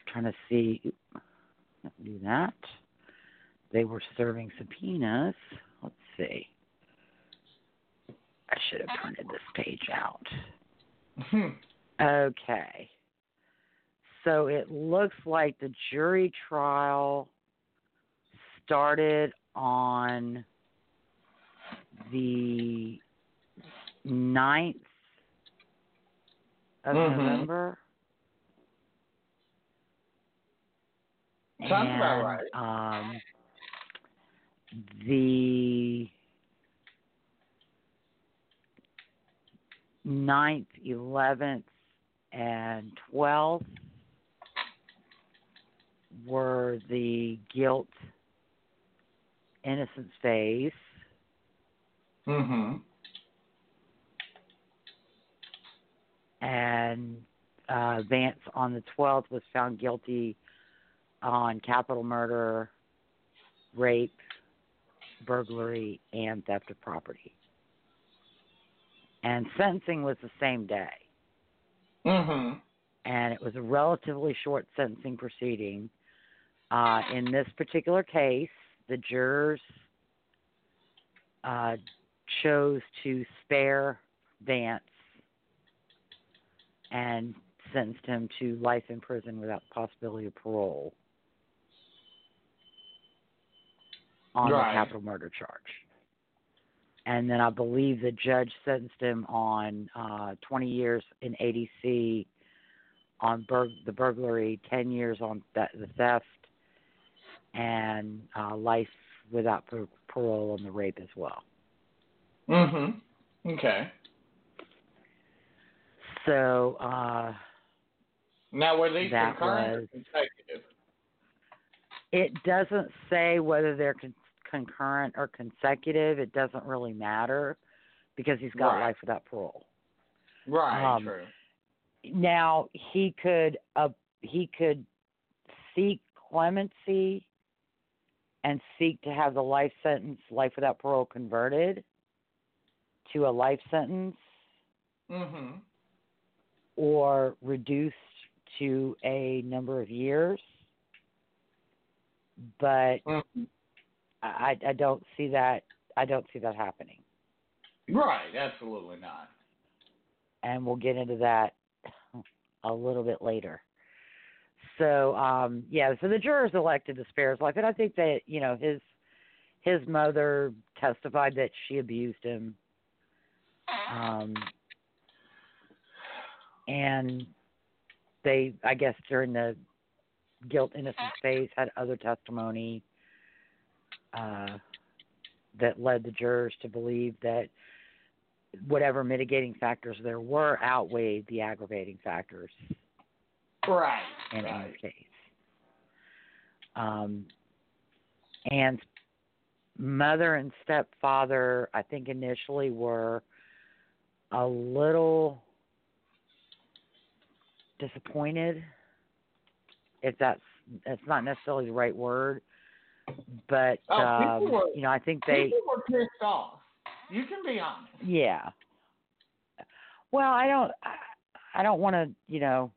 trying to see do that. They were serving subpoenas. Let's see. I should have printed this page out. Hmm. Okay. So it looks like the jury trial started on the 9th of Mhm. November. Sounds about right. Um, the ninth, eleventh, and twelfth were the guilt innocence phase. Mm-hmm. and uh, Vance on the 12th was found guilty on capital murder, rape, burglary, and theft of property. And sentencing was the same day. Mm-hmm. And it was a relatively short sentencing proceeding. Uh, in this particular case, the jurors uh, chose to spare Vance and sentenced him to life in prison without possibility of parole on Right. the capital murder charge. And then I believe the judge sentenced him on uh, 20 years in ADC on bur- the burglary, 10 years on th- the theft, and uh, life without par- parole on the rape as well. Mm-hmm. Okay. So uh, Now were these concurrent was-? It doesn't say whether they're con- concurrent or consecutive. It doesn't really matter because he's got Right. life without parole. Right, Um, true. Now he could uh, he could seek clemency and seek to have the life sentence, life without parole, converted to a life sentence Mm-hmm. or reduced to a number of years. But Mm-hmm. I, I don't see that. I don't see that happening, Right, absolutely not. and we'll get into that a little bit later. So, um, yeah. So the jurors elected to spare his life, and I think that you know his his mother testified that she abused him, um, and they, I guess, during the guilt innocence phase, had other testimony uh, that led the jurors to believe that whatever mitigating factors there were outweighed the aggravating factors Right. in right. Anne's case. Um, Anne's mother and stepfather, I think, initially were a little disappointed. If that's that's not necessarily the right word, but Oh, um, were- you know, I think they People were pissed off. You can be honest. yeah. Well, I don't. I- I don't want to. You know.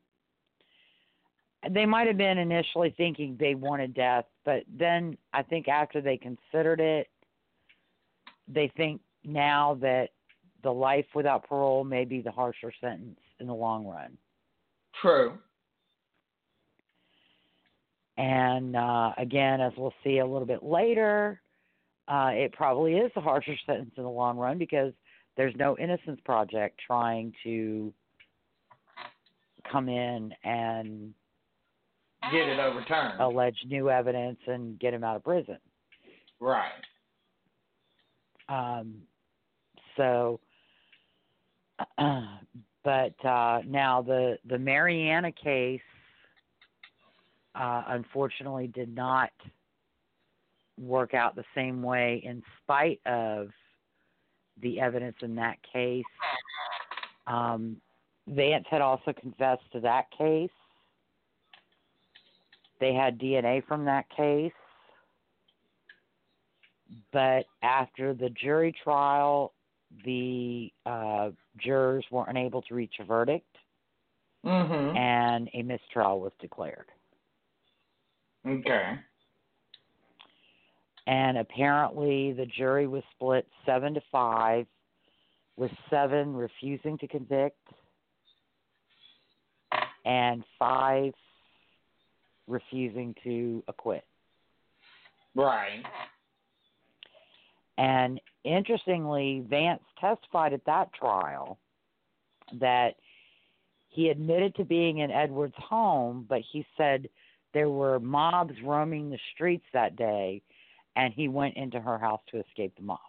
They might have been initially thinking they wanted death, but then I think after they considered it, they think now that the life without parole may be the harsher sentence in the long run. True. And uh, again, as we'll see a little bit later, uh, it probably is a harsher sentence in the long run because there's no Innocence Project trying to come in and Get it overturned. allege new evidence and get him out of prison. Right. Um, so, but uh, now the the Marianna case, uh, unfortunately, did not work out the same way. In spite of the evidence in that case, um, Vance had also confessed to that case. They had DNA from that case but after the jury trial, the uh, jurors weren't able to reach a verdict, Mhm. and a mistrial was declared. Okay. And apparently, the jury was split seven to five, with seven refusing to convict, and five refusing to acquit. Right. And interestingly, Vance testified at that trial that he admitted to being in Edward's home, but he said there were mobs roaming the streets that day, and he went into her house to escape the mobs.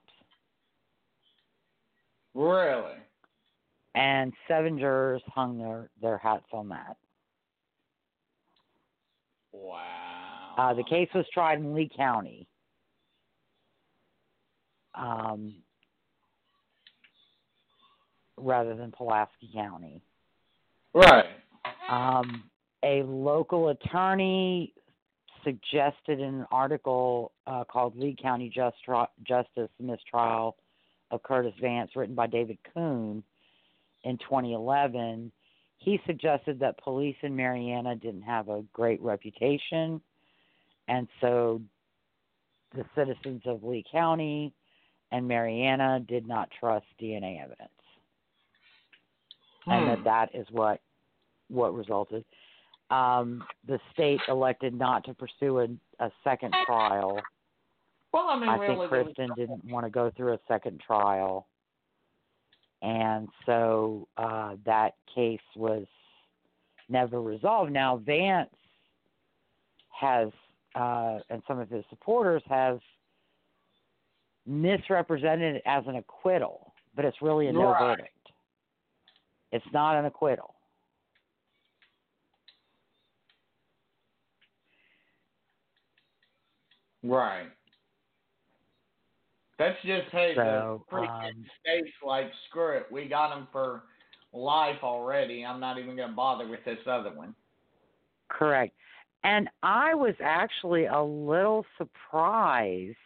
Really. And seven jurors hung their, their hats on that. Wow. Uh, the case was tried in Lee County. Um, rather than Pulaski County. Right. Um, a local attorney suggested in an article uh, called Lee County Just Justice Mistrial of Curtis Vance, written by David Kuhn in 2011. He suggested that police in Marianna didn't have a great reputation, and so the citizens of Lee County and Marianna did not trust DNA evidence and that Hmm. that is what what resulted. Um, the state elected not to pursue a, a second trial. Well, I mean, I really, think Kristen didn't want to go through a second trial, and so uh, that case was never resolved. Now Vance has, uh, and some of his supporters have misrepresented it as an acquittal, but it's really a no Right. verdict. It's not an acquittal. Right. That's just hey, So, the freaking um, state's like screw it. We got him for life already. I'm not even gonna bother with this other one. Correct. And I was actually a little surprised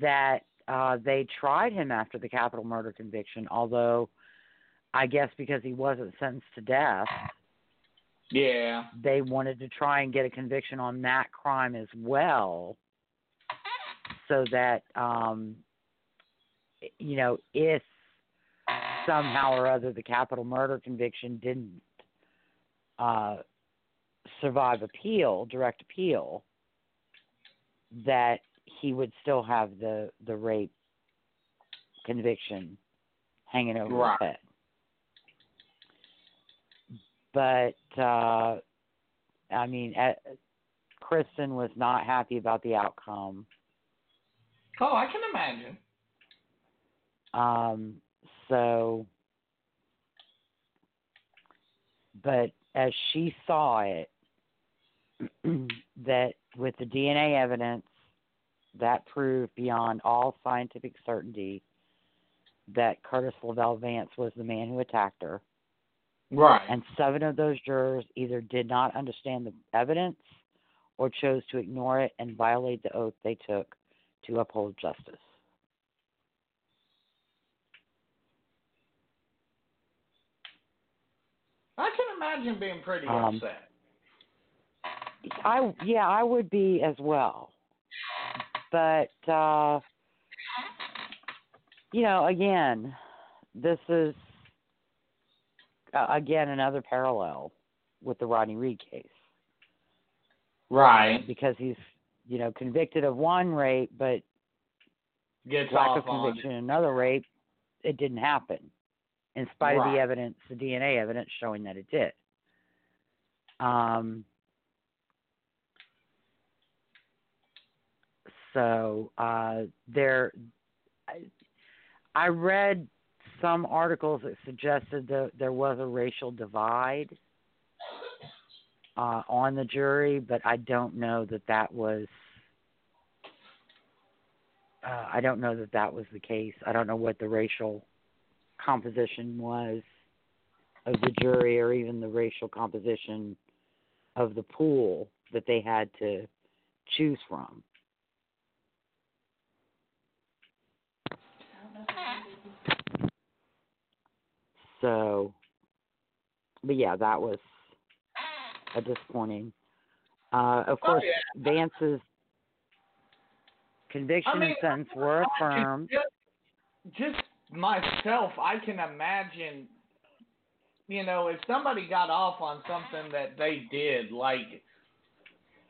that uh, they tried him after the capital murder conviction, although I guess because he wasn't sentenced to death, Yeah. they wanted to try and get a conviction on that crime as well, so that um, you know if somehow or other the capital murder conviction didn't uh, survive appeal, direct appeal, that he would still have the the rape conviction hanging over Right. his head. But uh, I mean, uh, Kristen was not happy about the outcome. Oh, I can imagine. Um, so, but as she saw it, that with the DNA evidence, that proved beyond all scientific certainty that Curtis Lavelle Vance was the man who attacked her. Right. And seven of those jurors either did not understand the evidence or chose to ignore it and violate the oath they took to uphold justice. I can imagine being pretty Um, upset. I yeah, I would be as well. But uh you know, again, this is uh, again another parallel with the Rodney Reed case Right. because he's you know, convicted of one rape, but Gets lack off of conviction in another rape, it didn't happen, in spite of the evidence, the DNA evidence showing that it did. Um, so uh, there, I, I read some articles that suggested that there was a racial divide uh, on the jury, but I don't know that that was. Uh, I don't know that that was the case. I don't know what the racial composition was of the jury, or even the racial composition of the pool that they had to choose from. So, but yeah, that was a disappointing. Uh, of Oh, course, yeah. Vance's conviction I mean, and sentence were affirmed. Just, just myself, I can imagine, you know, if somebody got off on something that they did, like,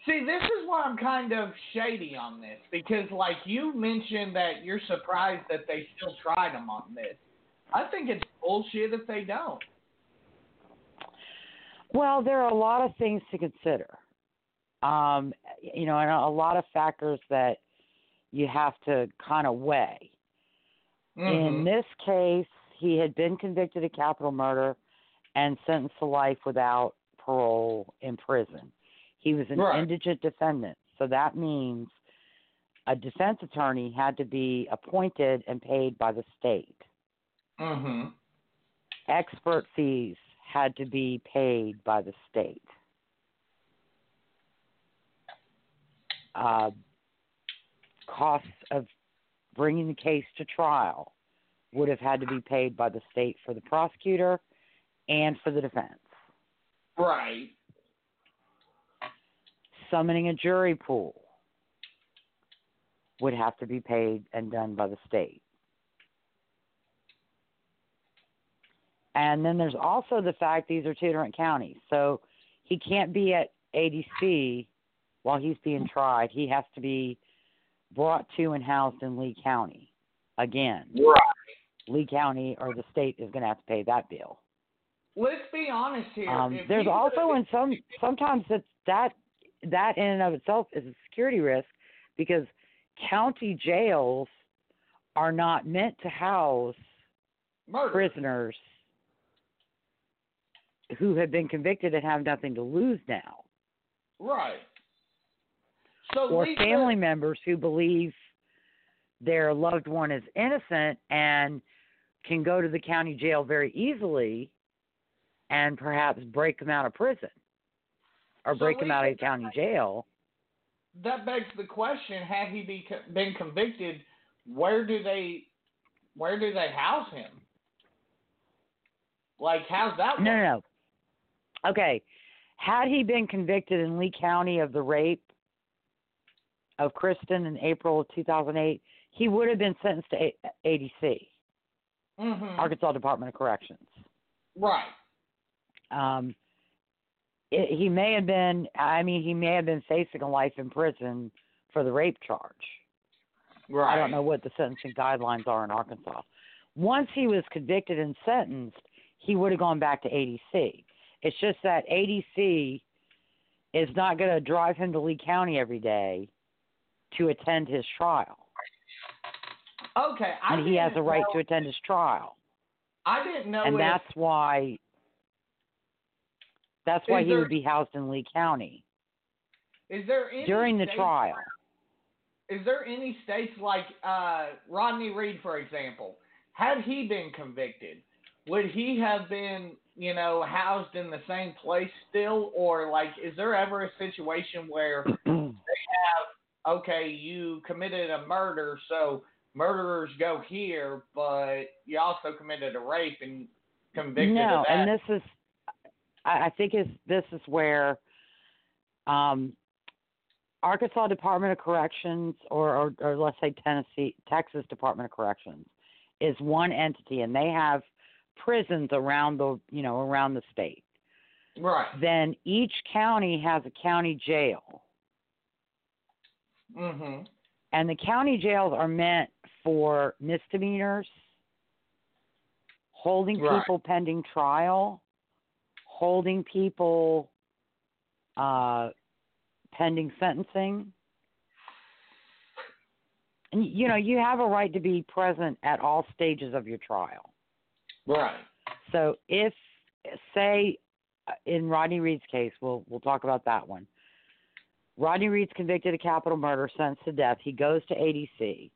see, this is why I'm kind of shady on this because, like, you mentioned that you're surprised that they still tried them on this. I think it's bullshit if they don't. Well, there are a lot of things to consider. Um, you know, and a lot of factors that you have to kind of weigh. In Mhm. this case, he had been convicted of capital murder and sentenced to life without parole in prison. He was an Right. indigent defendant, so that means a defense attorney had to be appointed and paid by the state. Mhm. Expert fees had to be paid by the state. Uh, costs of bringing the case to trial would have had to be paid by the state for the prosecutor and for the defense. Right. Summoning a jury pool would have to be paid and done by the state. And then there's also the fact these are two different counties. So he can't be at ADC while he's being tried. He has to be brought to and housed in Lee County again. Right. Lee County or the state is going to have to pay that bill. Let's be honest here. Um, there's also in some sometimes that that that in and of itself is a security risk because county jails are not meant to house murder. prisoners who have been convicted and have nothing to lose now, Right. So or Lisa- family members who believe their loved one is innocent and can go to the county jail very easily and perhaps break them out of prison or So break them out of the county jail. that begs the question: Had he be, been convicted, where do they, where do they house him? Like, how's that? No, work? no, no. Okay. Had he been convicted in Lee County of the rape of Kristen in April of 2008, he would have been sentenced to ADC, Mhm. Arkansas Department of Corrections. Right. Um, it, he may have been, I mean, he may have been facing a life in prison for the rape charge. Right. I don't know what the sentencing guidelines are in Arkansas. Once he was convicted and sentenced, he would have gone back to ADC. It's just that ADC is not going to drive him to Lee County every day to attend his trial. Okay. I and he has a right know- to attend his trial. I didn't know. and that's why that's why he there- would be housed in Lee County is there any during the trial. Is there any states like uh, Rodney Reed, for example? Had he been convicted, would he have been, you know, housed in the same place still, or like, is there ever a situation where they have okay, you committed a murder, so murderers go here, but you also committed a rape and convicted no, of that? and this is, I I think is this is where, um, Arkansas Department of Corrections, or, or or let's say Tennessee, Texas Department of Corrections, is one entity, and they have prisons around the you know around the state. right. Then each county has a county jail. Mhm. And the county jails are meant for misdemeanors, holding Right. people pending trial, holding people uh, pending sentencing. And you know, you have a right to be present at all stages of your trial. Right. So if say in Rodney Reed's case, we'll we'll talk about that one. Rodney Reed's convicted of capital murder, sentenced to death. He goes to ADC.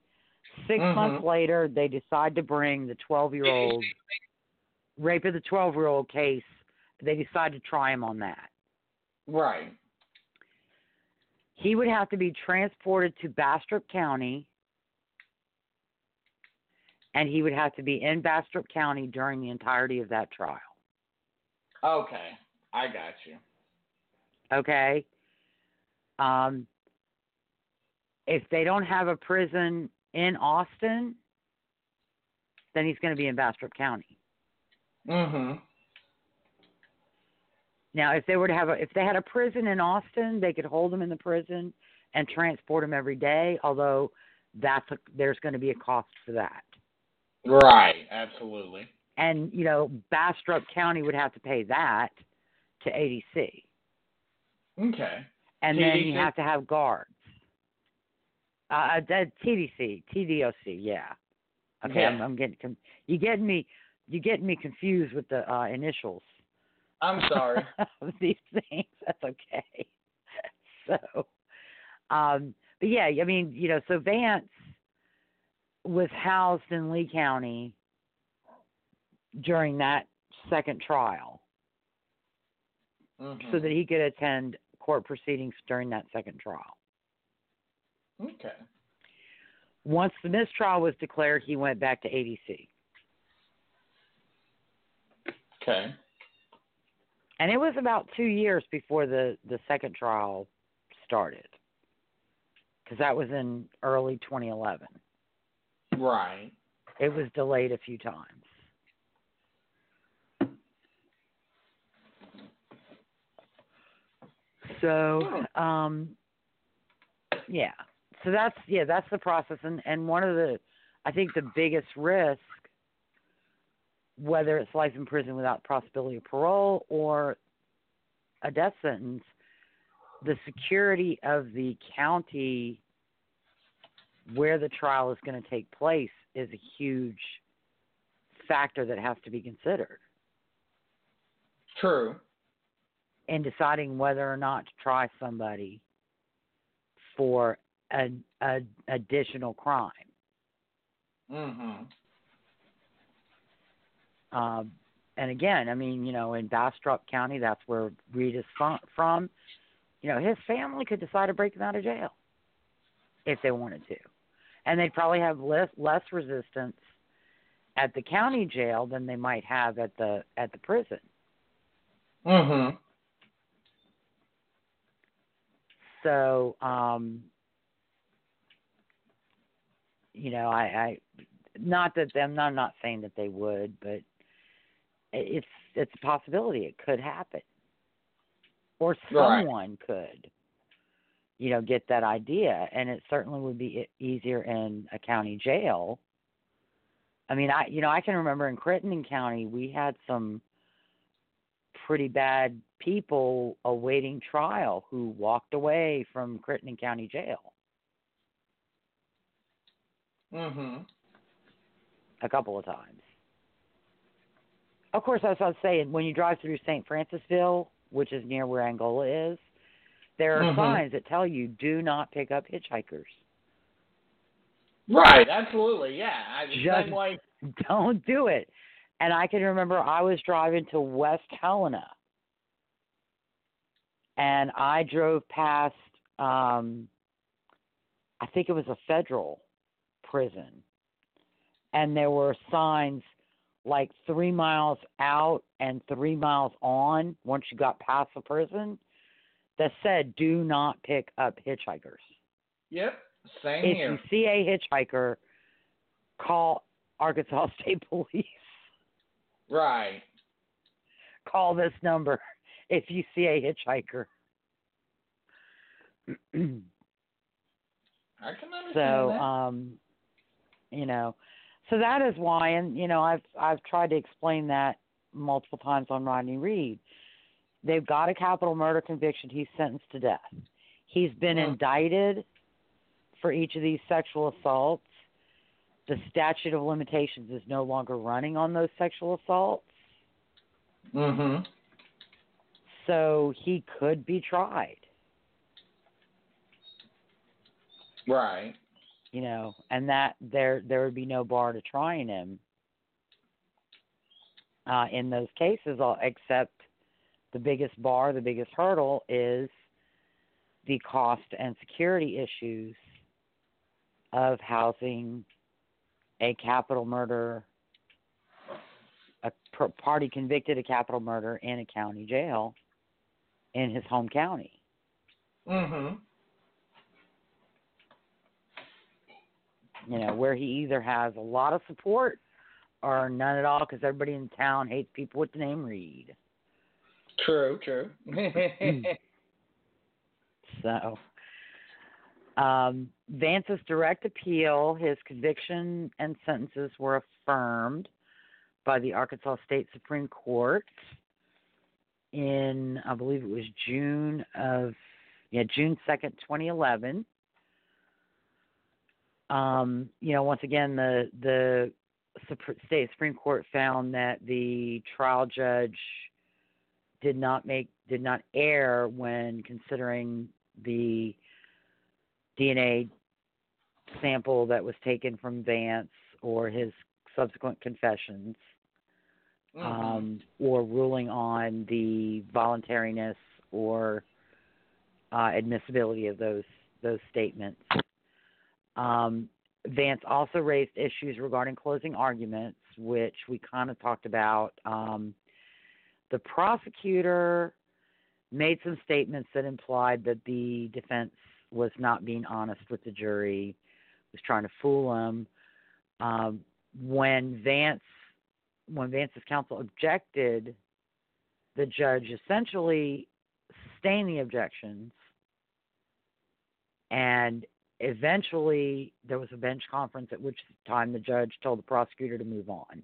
6 Mhm. months later, they decide to bring the 12 year old rape of the 12 year old case. They decide to try him on that. Right. He would have to be transported to Bastrop County, and he would have to be in Bastrop County during the entirety of that trial. Okay. I got you. okay um if they don't have a prison in austin then he's going to be in bastrop county Mhm. now if they were to have a if they had a prison in austin they could hold him in the prison and transport him every day although that's a, there's going to be a cost for that Right. Absolutely. and you know bastrop county would have to pay that to adc Okay. and then you have to have guards. Uh, TDC, TDOC, yeah. Okay, I'm, I'm getting com- you getting me you getting me confused with the uh, initials I'm sorry. these things. That's okay. So, um, but yeah, I mean, you know, so Vance was housed in Lee County during that second trial Mhm. so that he could attend court proceedings during that second trial. Okay. Once the mistrial was declared, he went back to ADC. Okay. And it was about two years before the, the second trial started. Because that was in early 2011. Right. It was delayed a few times. So, um, yeah. So that's yeah, that's the process, and and one of the, I think the biggest risk, whether it's life in prison without possibility of parole or a death sentence, the security of the county where the trial is going to take place is a huge factor that has to be considered True. in deciding whether or not to try somebody for an a additional crime. Mm-hmm. Um, and again, I mean, you know, in Bastrop County, that's where Reed is from. You know, his family could decide to break him out of jail if they wanted to, and they'd probably have less less resistance at the county jail than they might have at the at the prison. Mhm. So, um, you know, I, I not that them. I'm not saying that they would, but it's it's a possibility. It could happen, or Right. someone could, you know, get that idea, and it certainly would be easier in a county jail. I mean, I you know I can remember in Crittenden County we had some pretty bad people awaiting trial who walked away from Crittenden County Jail Mhm. a couple of times. Of course, as I was saying, when you drive through St. Francisville, which is near where Angola is, there are Mhm. signs that tell you do not pick up hitchhikers. Right. Absolutely. Yeah. I, Just- same way. Don't do it. And I can remember I was driving to West Helena, and I drove past. um I think it was a federal prison, and there were signs like three miles out and three miles on once you got past the prison that said do not pick up hitchhikers. Yep. Same If here. If you see a hitchhiker, call Arkansas State Police. Right. Call this number if you see a hitchhiker. I can understand So, that. um, you know, so that is why, and you know, I've I've tried to explain that multiple times on Rodney Reed. They've got a capital murder conviction. He's sentenced to death. He's been Mhm. indicted for each of these sexual assaults. The statute of limitations is no longer running on those sexual assaults, Mm-hmm. so he could be tried. Right. you know, and that there there would be no bar to trying him uh, in those cases, all- except the biggest bar, the biggest hurdle is the cost and security issues of housing a capital murder, a party convicted of capital murder in a county jail in his home county. Mm-hmm. you know, where he either has a lot of support or none at all because everybody in town hates people with the name Reed. True. True. So, um, Vance's direct appeal, his conviction and sentences were affirmed by the Arkansas State Supreme Court in, I believe it was June of, yeah, June 2nd, 2011. Um, you know, once again, the the state Supreme Court found that the trial judge did not make did not err when considering the DNA sample that was taken from Vance or his subsequent confessions, Mhm. um, or ruling on the voluntariness or uh, admissibility of those those statements. Um, Vance also raised issues regarding closing arguments, which we kind of talked about. Um, the prosecutor made some statements that implied that the defense was not being honest with the jury, was trying to fool them. Um, when Vance, when Vance's counsel objected, the judge essentially sustained the objections, and eventually there was a bench conference at which time the judge told the prosecutor to move on.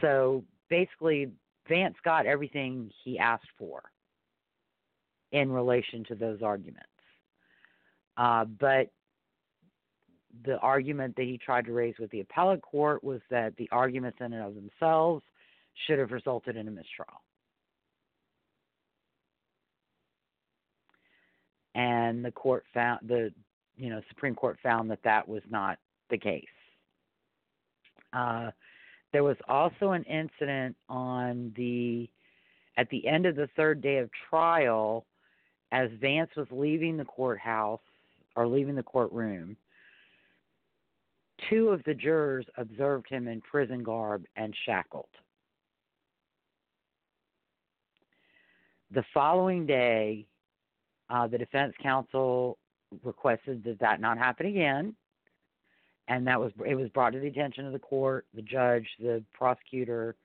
So basically, Vance got everything he asked for in relation to those arguments. Uh, but the argument that he tried to raise with the appellate court was that the arguments in and of themselves should have resulted in a mistrial. And the court found the you know Supreme Court found that that was not the case. Uh, there was also an incident on the at the end of the third day of trial, as Vance was leaving the courthouse or leaving the courtroom. Two of the jurors observed him in prison garb and shackled. The following day, uh, the defense counsel requested that that not happen again, and that was it was brought to the attention of the court, the judge, the prosecutor,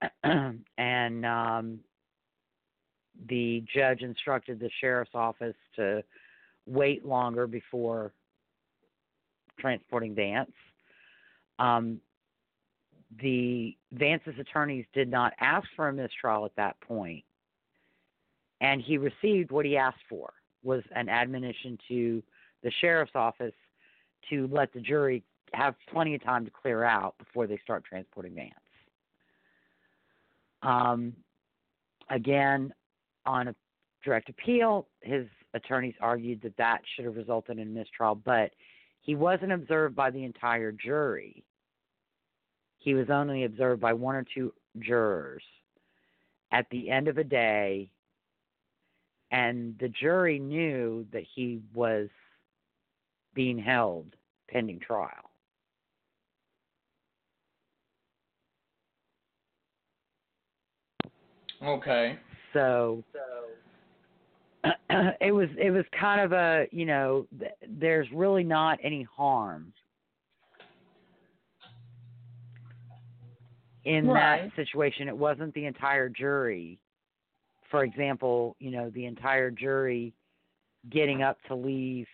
and um, the judge instructed the sheriff's office to wait longer before transporting Vance. Um, the Vance's attorneys did not ask for a mistrial at that point, and he received what he asked for was an admonition to the sheriff's office to let the jury have plenty of time to clear out before they start transporting Vance. Um, again, on a direct appeal, his attorneys argued that that should have resulted in mistrial, but he wasn't observed by the entire jury. He was only observed by one or two jurors at the end of a day, and the jury knew that he was being held pending trial. Okay. So so. it was it was kind of a you know th- there's really not any harm in Right. that situation. It wasn't the entire jury. For example, you know the entire jury getting up to leave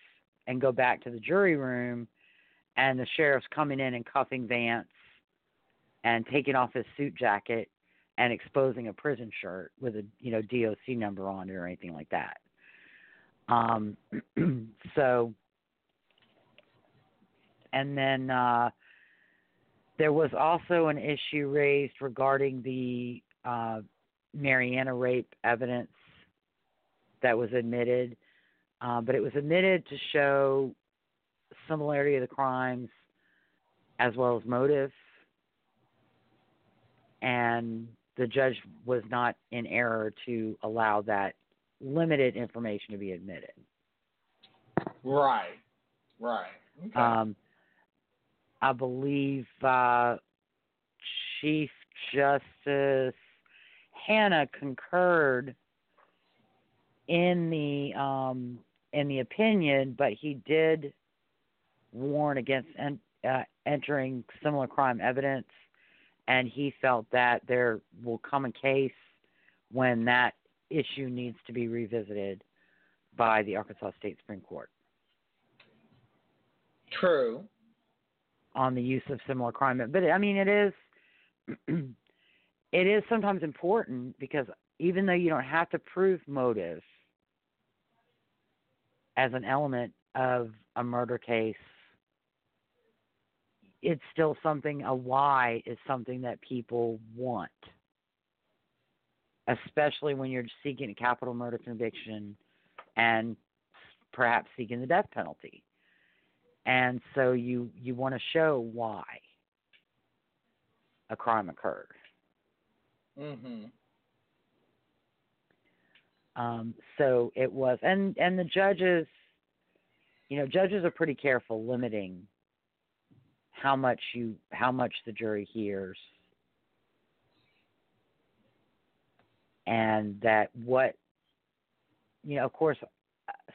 and go back to the jury room, and the sheriff's coming in and cuffing Vance and taking off his suit jacket and exposing a prison shirt with a you know DOC number on it or anything like that. Um, so, and then uh, there was also an issue raised regarding the uh, Marianna rape evidence that was admitted, uh, but it was admitted to show similarity of the crimes as well as motive. And the judge was not in error to allow that limited information to be admitted. Right. Right. Okay. Um, I believe uh, Chief Justice Hannah concurred in the um, in the opinion, but he did warn against en- uh, entering similar crime evidence, and he felt that there will come a case when that issue needs to be revisited by the Arkansas State Supreme Court True. on the use of similar crime. But I mean, it is it is sometimes important because even though you don't have to prove motive as an element of a murder case, it's still something. A why is something that people want, especially when you're seeking a capital murder conviction and perhaps seeking the death penalty. And so you you want to show why a crime occurred. Mm Mhm. Um, so it was, and and the judges, you know, judges are pretty careful limiting how much you how much the jury hears, and that what, you know, of course,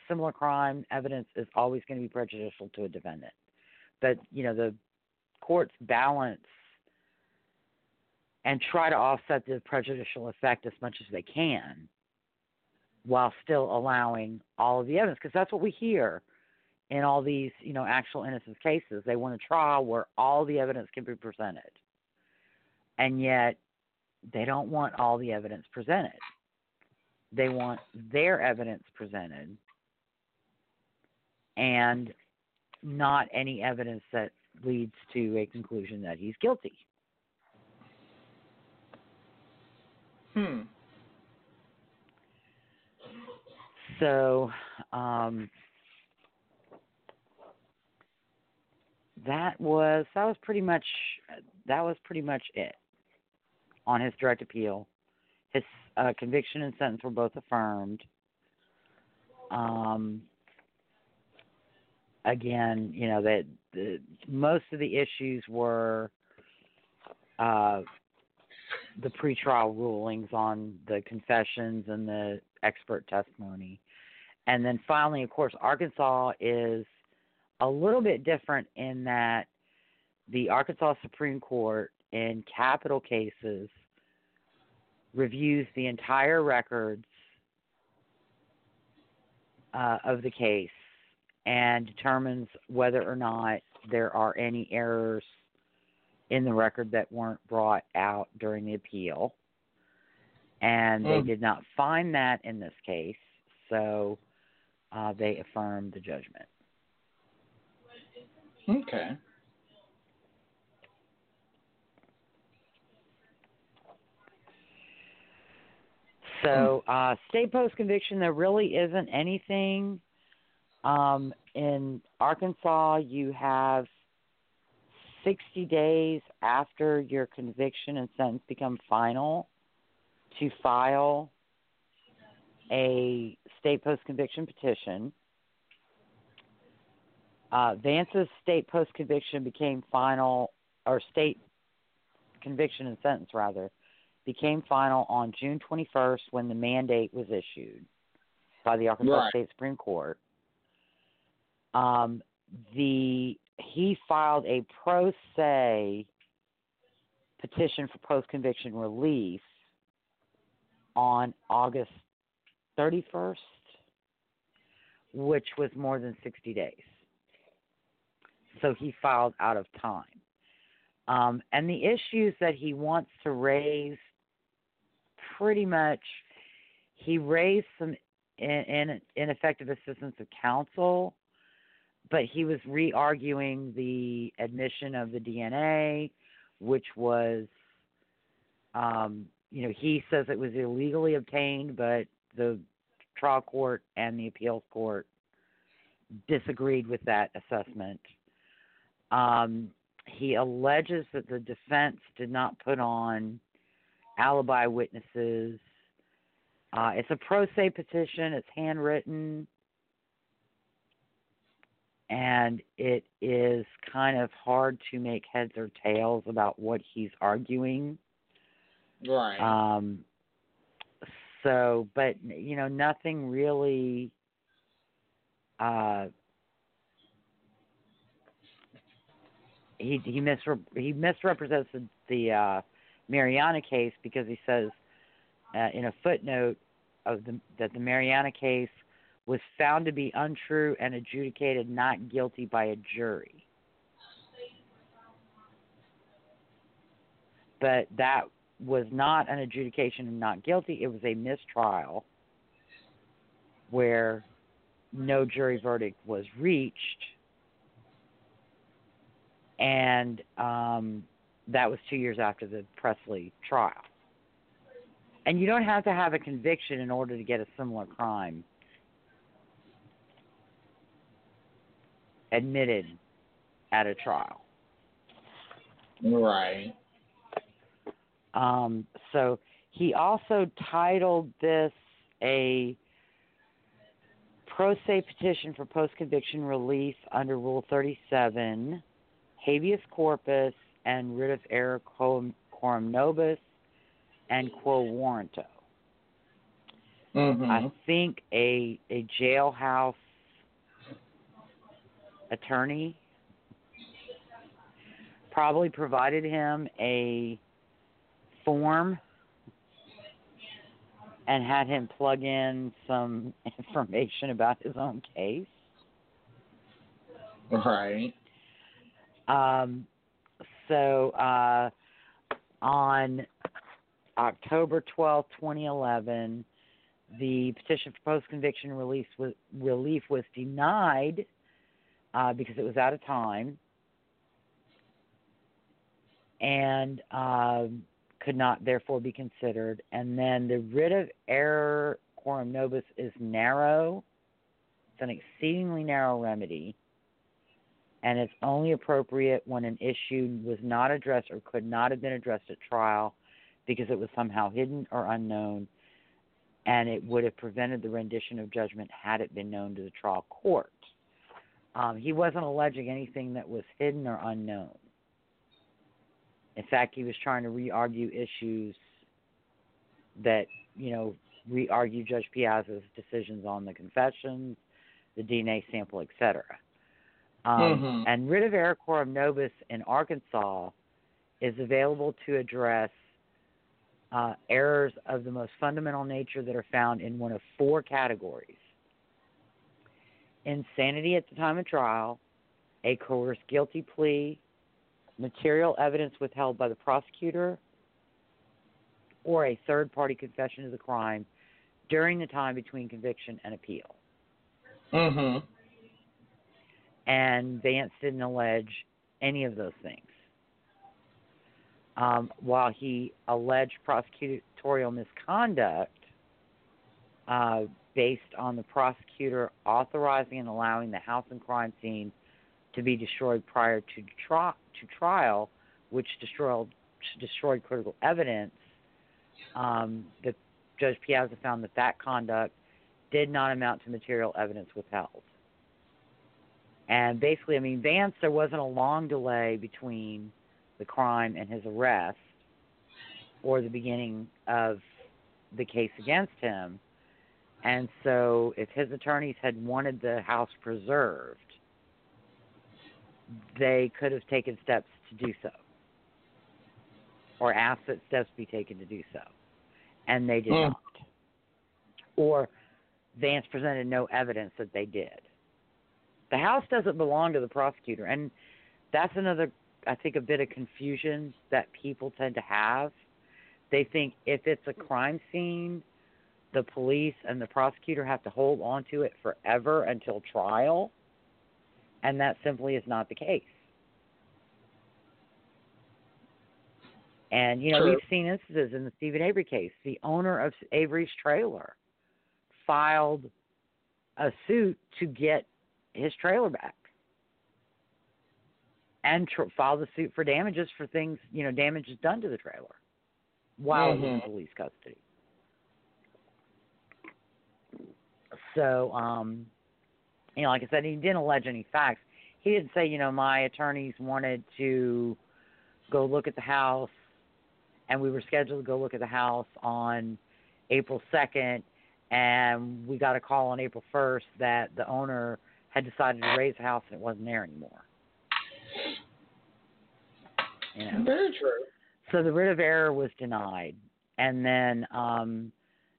similar crime evidence is always going to be prejudicial to a defendant, but you know the courts balance and try to offset the prejudicial effect as much as they can while still allowing all of the evidence because that's what we hear in all these you know actual innocence cases. They want a trial where all the evidence can be presented. And yet they don't want all the evidence presented. They want their evidence presented and not any evidence that leads to a conclusion that he's guilty. Hmm. So um, that was that was pretty much that was pretty much it on his direct appeal. His uh, conviction and sentence were both affirmed. Um, again, you know that the, most of the issues were uh, the pretrial rulings on the confessions and the expert testimony. And then finally, of course, Arkansas is a little bit different in that the Arkansas Supreme Court in capital cases reviews the entire records uh, of the case and determines whether or not there are any errors in the record that weren't brought out during the appeal. And they Mm. did not find that in this case, so uh, they affirm the judgment. Okay. So, uh, state post conviction, there really isn't anything. Um, in Arkansas, you have 60 days after your conviction and sentence become final to file a state post conviction petition. Uh, Vance's state post conviction became final, or state conviction and sentence rather, became final on June 21st when the mandate was issued by the Arkansas Right. State Supreme Court. Um, the he filed a pro se petition for post conviction relief on August 31st, which was more than 60 days. So he filed out of time. Um, and the issues that he wants to raise pretty much, he raised some in, in, ineffective assistance of counsel, but he was re arguing the admission of the DNA, which was, um, you know, he says it was illegally obtained, but the trial court and the appeals court disagreed with that assessment. Um, he alleges that the defense did not put on alibi witnesses. Uh, it's a pro se petition, it's handwritten, and it is kind of hard to make heads or tails about what he's arguing. Right. Um, so, but you know, nothing really. Uh, he he misre- he misrepresents the, the uh, Marianna case because he says uh, in a footnote of the that the Marianna case was found to be untrue and adjudicated not guilty by a jury. But that was not an adjudication of not guilty, it was a mistrial where no jury verdict was reached. And um, that was two years after the Pressly trial. And you don't have to have a conviction in order to get a similar crime admitted at a trial. Right. Um, so he also titled this a pro se petition for post conviction relief under Rule 37, habeas corpus, and writ of error coram, coram nobis and quo warranto. Mm-hmm. I think a a jailhouse attorney probably provided him a form and had him plug in some information about his own case. Right. Um, so uh, on October twelfth, 2011, the petition for post conviction release was, relief was denied uh, because it was out of time and um, could not therefore be considered. And then the writ of error coram nobis is narrow, it's an exceedingly narrow remedy. And it's only appropriate when an issue was not addressed or could not have been addressed at trial because it was somehow hidden or unknown, and it would have prevented the rendition of judgment had it been known to the trial court. Um, he wasn't alleging anything that was hidden or unknown. In fact, he was trying to re-argue issues that you know re-argue Judge Piazza's decisions on the confessions, the DNA sample, etc. Um, Mhm. And writ of error coram nobis in Arkansas is available to address uh, errors of the most fundamental nature that are found in one of four categories insanity at the time of trial, a coerced guilty plea, material evidence withheld by the prosecutor, or a third party confession of the crime during the time between conviction and appeal. Mm-hmm. And Vance didn't allege any of those things. Um, while he alleged prosecutorial misconduct uh, based on the prosecutor authorizing and allowing the house and crime scene to be destroyed prior to, tri- to trial, which destroyed, destroyed critical evidence, um, the Judge Piazza found that that conduct did not amount to material evidence withheld. And basically, I mean, Vance, there wasn't a long delay between the crime and his arrest or the beginning of the case against him. And so, if his attorneys had wanted the house preserved, they could have taken steps to do so or asked that steps be taken to do so. And they did Hmm. not. Or Vance presented no evidence that they did. The house doesn't belong to the prosecutor, and that's another, I think, a bit of confusion that people tend to have. They think if it's a crime scene, the police and the prosecutor have to hold on to it forever until trial, and that simply is not the case. And you know, True. we've seen instances in the Steven Avery case. The owner of Avery's trailer filed a suit to get his trailer back, and tr- filed a suit for damages for things you know damages done to the trailer while he was in Mhm. police custody. So, um, you know, like I said, he didn't allege any facts. He didn't say, you know, my attorneys wanted to go look at the house, and we were scheduled to go look at the house on April 2nd, and we got a call on April 1st that the owner had decided to raise the house and it wasn't there anymore. You know. Very true. So the writ of error was denied, and then um,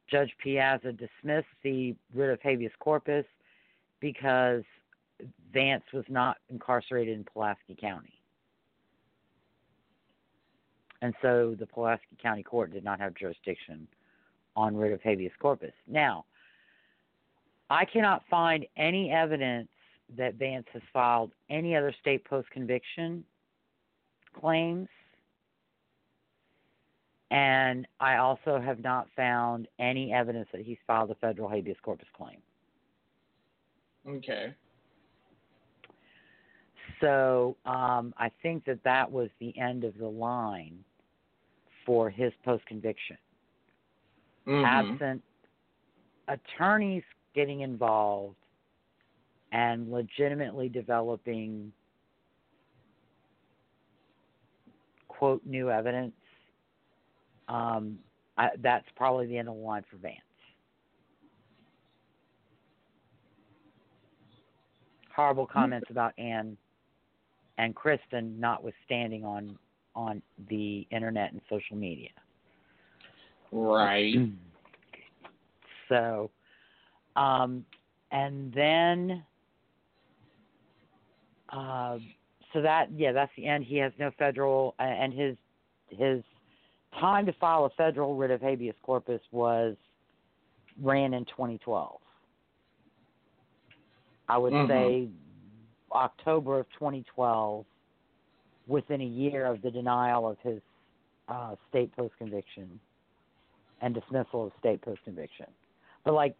Judge Piazza dismissed the writ of habeas corpus because Vance was not incarcerated in Pulaski County. And so the Pulaski County Court did not have jurisdiction on writ of habeas corpus. Now, I cannot find any evidence that Vance has filed any other state post conviction claims. And I also have not found any evidence that he's filed a federal habeas corpus claim. Okay. So um, I think that that was the end of the line for his post conviction. Mhm. Absent attorneys getting involved and legitimately developing quote new evidence, um, I, that's probably the end of the line for Vance. Horrible comments about Anne and Kristen, notwithstanding on on the internet and social media. Right. So, um, and then, uh, so that yeah, that's the end. He has no federal, uh, and his his time to file a federal writ of habeas corpus was ran in 2012. I would Mhm. say October of 2012, within a year of the denial of his uh, state post conviction and dismissal of state post conviction. But like,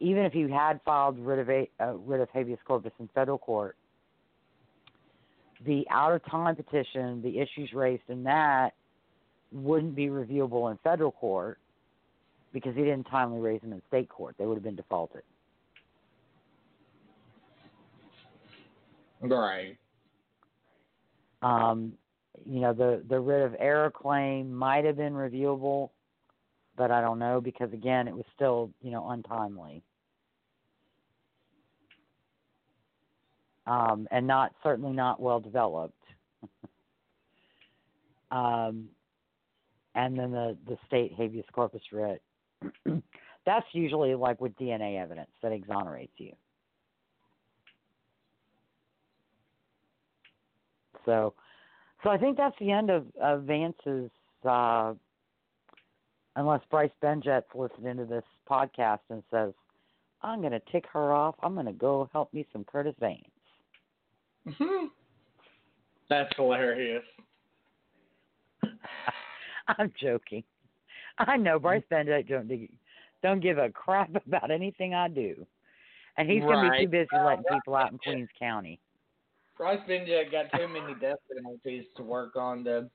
even if you had filed writ of a, uh, writ of habeas corpus in federal court, the out of time petition, the issues raised in that, wouldn't be reviewable in federal court because he didn't timely raise them in state court. They would have been defaulted. Right. Um, you know, the the writ of error claim might have been reviewable, but I don't know because again, it was still you know untimely, um, and not certainly not well developed. um, and then the the state habeas corpus writ, that's usually like with DNA evidence that exonerates you. So, so I think that's the end of, of Vance's. Uh, unless Bryce Benjet's listened into this podcast and says, "I'm going to tick her off. I'm going to go help me some Curtis Vance." Mhm. That's hilarious. I'm joking. I know Bryce Benjet don't do- don't give a crap about anything I do, and he's going to be too busy letting people out in Queens County. Bryce Benjet got too many death penalties to work on to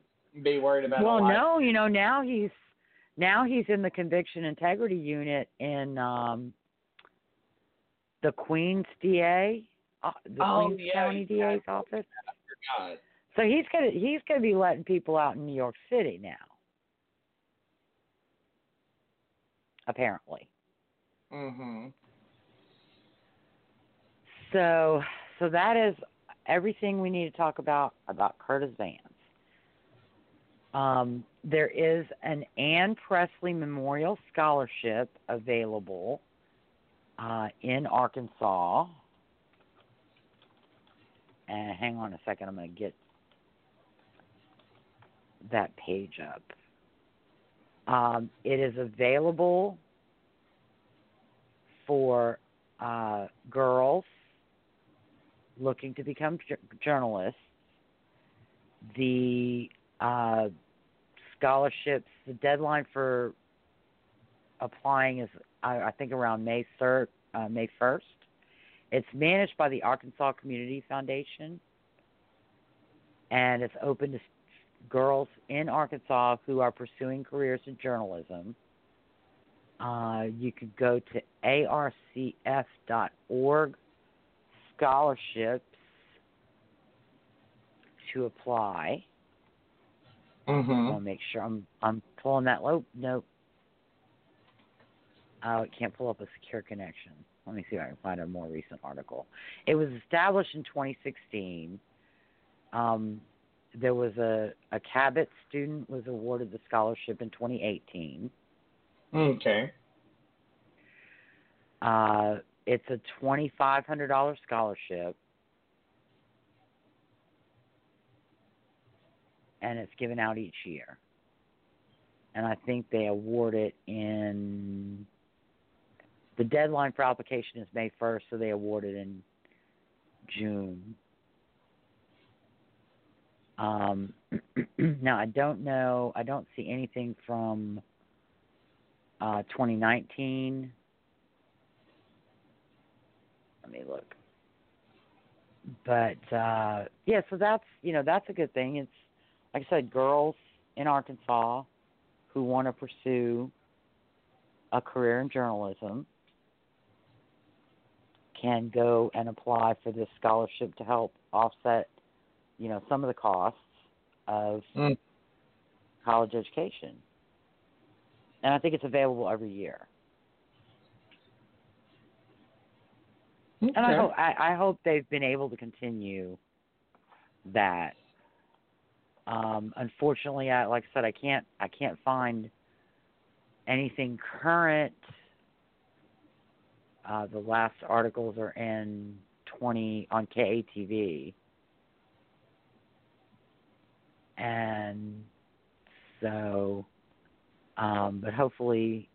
be worried about. Well, no, you know now he's now he's in the conviction integrity unit in um the Queens DA, uh, the Oh, Queens yeah, County. DA's office. So he's gonna he's gonna be letting people out in New York City now, apparently. Mhm. So so that is everything we need to talk about about Curtis Vance. Um, there is an Anne Pressly Memorial Scholarship available uh, in Arkansas. And hang on a second, I'm going to get that page up. Um, it is available for uh, girls looking to become j- journalists. The uh, scholarships, the deadline for applying is, I, I think, around May third, uh, May first. It's managed by the Arkansas Community Foundation, and it's open to girls in Arkansas who are pursuing careers in journalism. Uh, you could go to arcf.org scholarships to apply. Mm-hmm. I want to make sure I'm I'm pulling that low. Nope. Oh, it can't pull up a secure connection. Let me see if I can find a more recent article. It was established in 2016. Um, there was a a Cabot student was awarded the scholarship in 2018. Okay. Uh, it's a $2,500 scholarship, and it's given out each year. And I think they award it in. The deadline for application is May 1st, so they award it in June. Um, now, I don't know, I don't see anything from uh, 2019. Let me look. But uh, yeah, so that's you know that's a good thing. It's like I said, girls in Arkansas who want to pursue a career in journalism can go and apply for this scholarship to help offset, you know, some of the costs of Mm. college education. And I think it's available every year. Okay. And I hope I, I hope they've been able to continue that. Um, unfortunately, I like I said, I can't I can't find anything current. Uh, the last articles are in twenty on KATV, and so, um, but hopefully,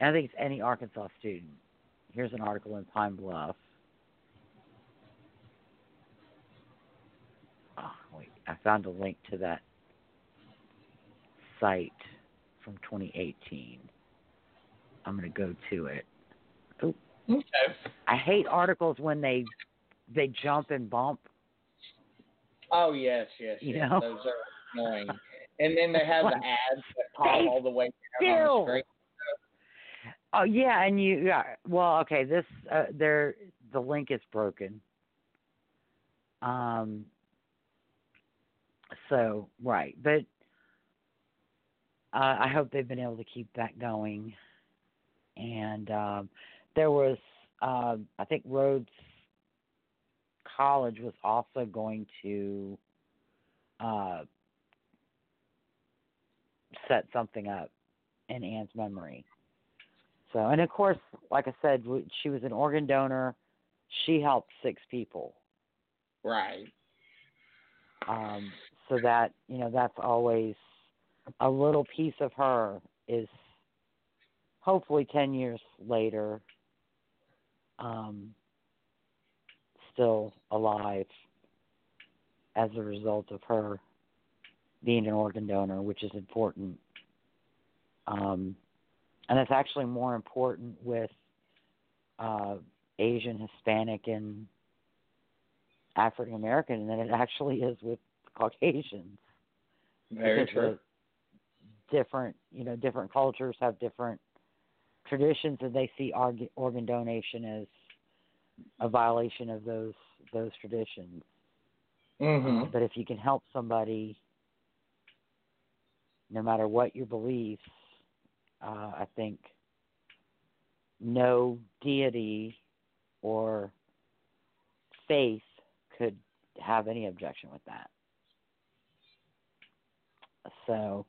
I think it's any Arkansas student here's an article in Pine Bluff. Oh, wait, I found a link to that site from 2018. I'm going to go to it. Oh, Okay. I hate articles when they they jump and bump. Oh yes, yes, You yes. know? Those are annoying. And then they have the ads that pop all the way down on the screen. Oh yeah, and you yeah. Well, okay. This uh, there the link is broken. Um. So right, but uh, I hope they've been able to keep that going. And um, there was, uh, I think Rhodes College was also going to uh, set something up in Anne's memory. So, and of course, like I said, she was an organ donor. She helped six people. Right. Um, so that you know, that's always a little piece of her is hopefully ten years later, um, still alive as a result of her being an organ donor, which is important. Um, and it's actually more important with uh, Asian, Hispanic, and African American than it actually is with Caucasians. Very because true. different, you know, different cultures have different traditions, and they see org- organ donation as a violation of those those traditions. Mhm. But if you can help somebody, no matter what your beliefs, uh, I think no deity or faith could have any objection with that. So,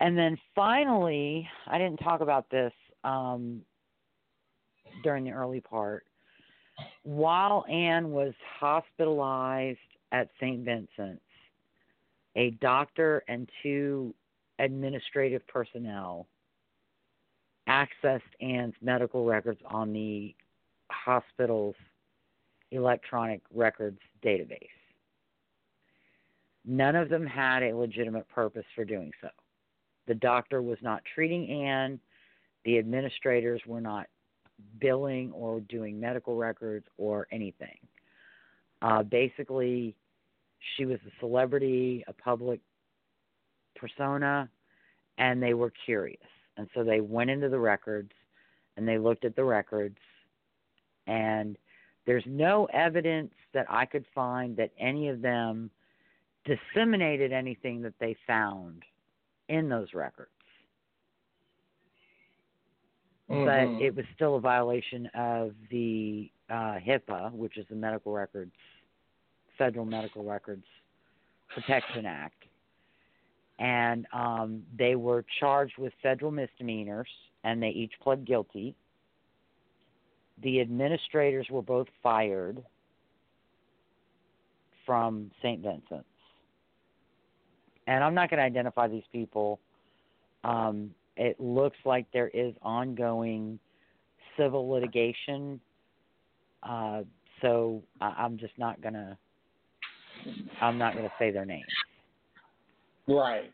and then finally, I didn't talk about this. um, during the early part. While Anne was hospitalized at St. Vincent's, a doctor and two administrative personnel accessed Anne's medical records on the hospital's electronic records database. None of them had a legitimate purpose for doing so. The doctor was not treating Anne, the administrators were not billing or doing medical records or anything. Uh, basically, she was a celebrity, a public persona, and they were curious. And so they went into the records and they looked at the records, and there's no evidence that I could find that any of them disseminated anything that they found in those records. Mhm. But it was still a violation of the uh, HIPAA, which is the Medical Records, Federal Medical Records Protection Act. And um, they were charged with federal misdemeanors, and they each pled guilty. The administrators were both fired from St. Vincent's. And I'm not going to identify these people. Um, it looks like there is ongoing civil litigation. Uh, so I, I'm just not going to. I'm not going to say their names. Right.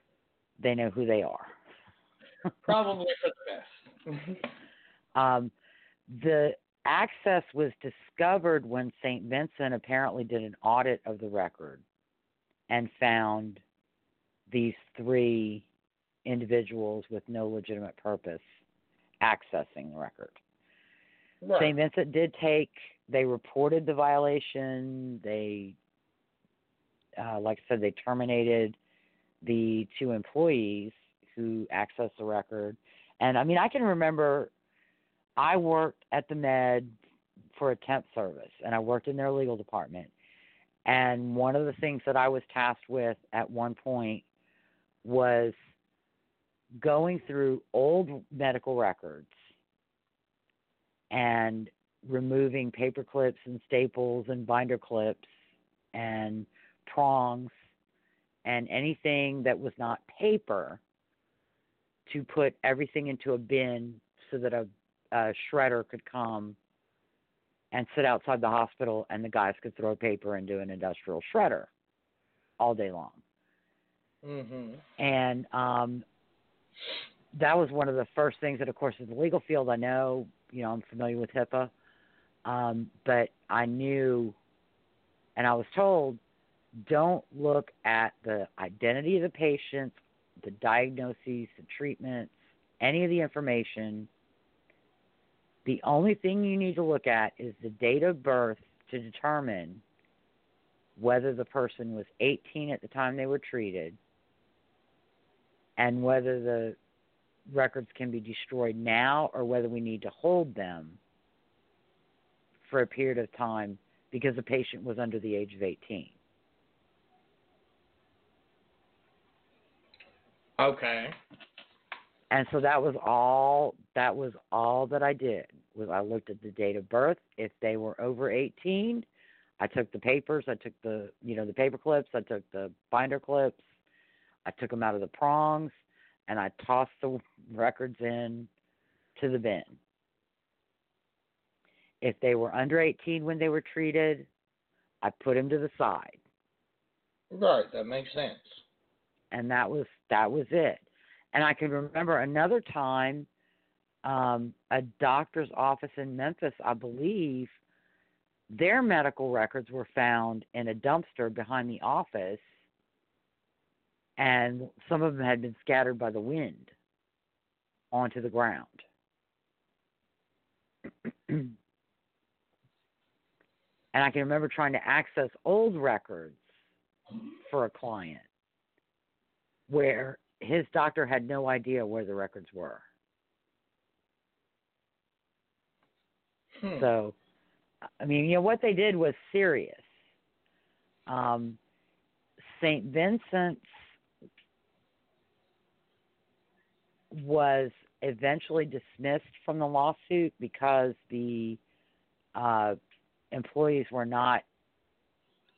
They know who they are. Probably for the best. Um, the access was discovered when St. Vincent apparently did an audit of the record and found these three individuals with no legitimate purpose accessing the record. right. St. Vincent did take, they reported the violation. They, uh, like I said, they terminated the two employees who accessed the record. And I mean, I can remember I worked at the Med for a temp service and I worked in their legal department. And one of the things that I was tasked with at one point was going through old medical records and removing paper clips and staples and binder clips and prongs and anything that was not paper to put everything into a bin so that a, a shredder could come and sit outside the hospital and the guys could throw paper into an industrial shredder all day long. Mhm. and um, that was one of the first things that, of course, in the legal field, I know, you know, I'm familiar with HIPAA, um, but I knew, and I was told, don't look at the identity of the patient, the diagnoses, the treatments, any of the information. The only thing you need to look at is the date of birth to determine whether the person was 18 at the time they were treated and whether the records can be destroyed now or whether we need to hold them for a period of time because the patient was under the age of 18. Okay. And so that was all that was all that I did was I looked at the date of birth. If they were over 18, I took the papers, I took the you know the paper clips, I took the binder clips, I took them out of the prongs, and I tossed the records in to the bin. If they were under 18 when they were treated, I put them to the side, Right. That makes sense. And that was that was it. And I can remember another time, um, a doctor's office in Memphis, I believe, their medical records were found in a dumpster behind the office, and some of them had been scattered by the wind onto the ground. and I can remember trying to access old records for a client where his doctor had no idea where the records were. Hmm. So, I mean, you know, what they did was serious. Um, St. Vincent's was eventually dismissed from the lawsuit because the uh, employees were not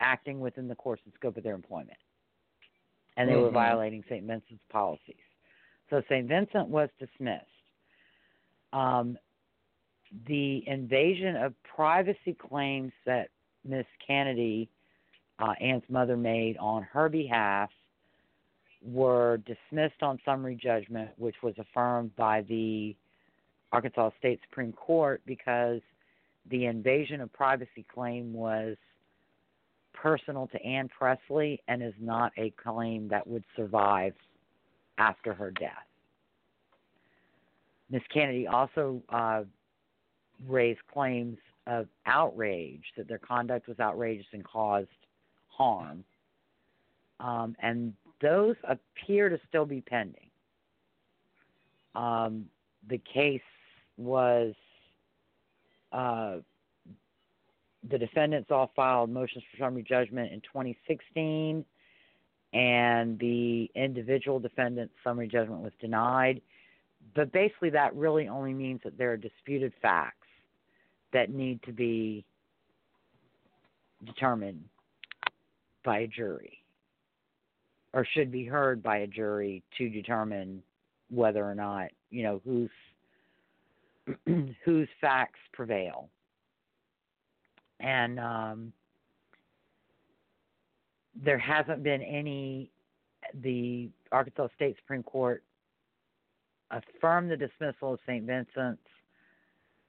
acting within the course and scope of their employment, and they were Mhm. violating St. Vincent's policies. So St. Vincent was dismissed. Um, the invasion of privacy claims that Miss Cannady, uh, Anne's mother, made on her behalf were dismissed on summary judgment, which was affirmed by the Arkansas State Supreme Court because the invasion of privacy claim was personal to Anne Pressly and is not a claim that would survive after her death. Miss Cannady also uh, raised claims of outrage that their conduct was outrageous and caused harm, um, and those appear to still be pending. Um, the case was uh, the defendants all filed motions for summary judgment in 2016, and the individual defendant's summary judgment was denied. But basically, that really only means that there are disputed facts that need to be determined by a jury or should be heard by a jury to determine whether or not you know whose whose facts prevail and um, there hasn't been any the Arkansas State Supreme Court affirmed the dismissal of St. Vincent's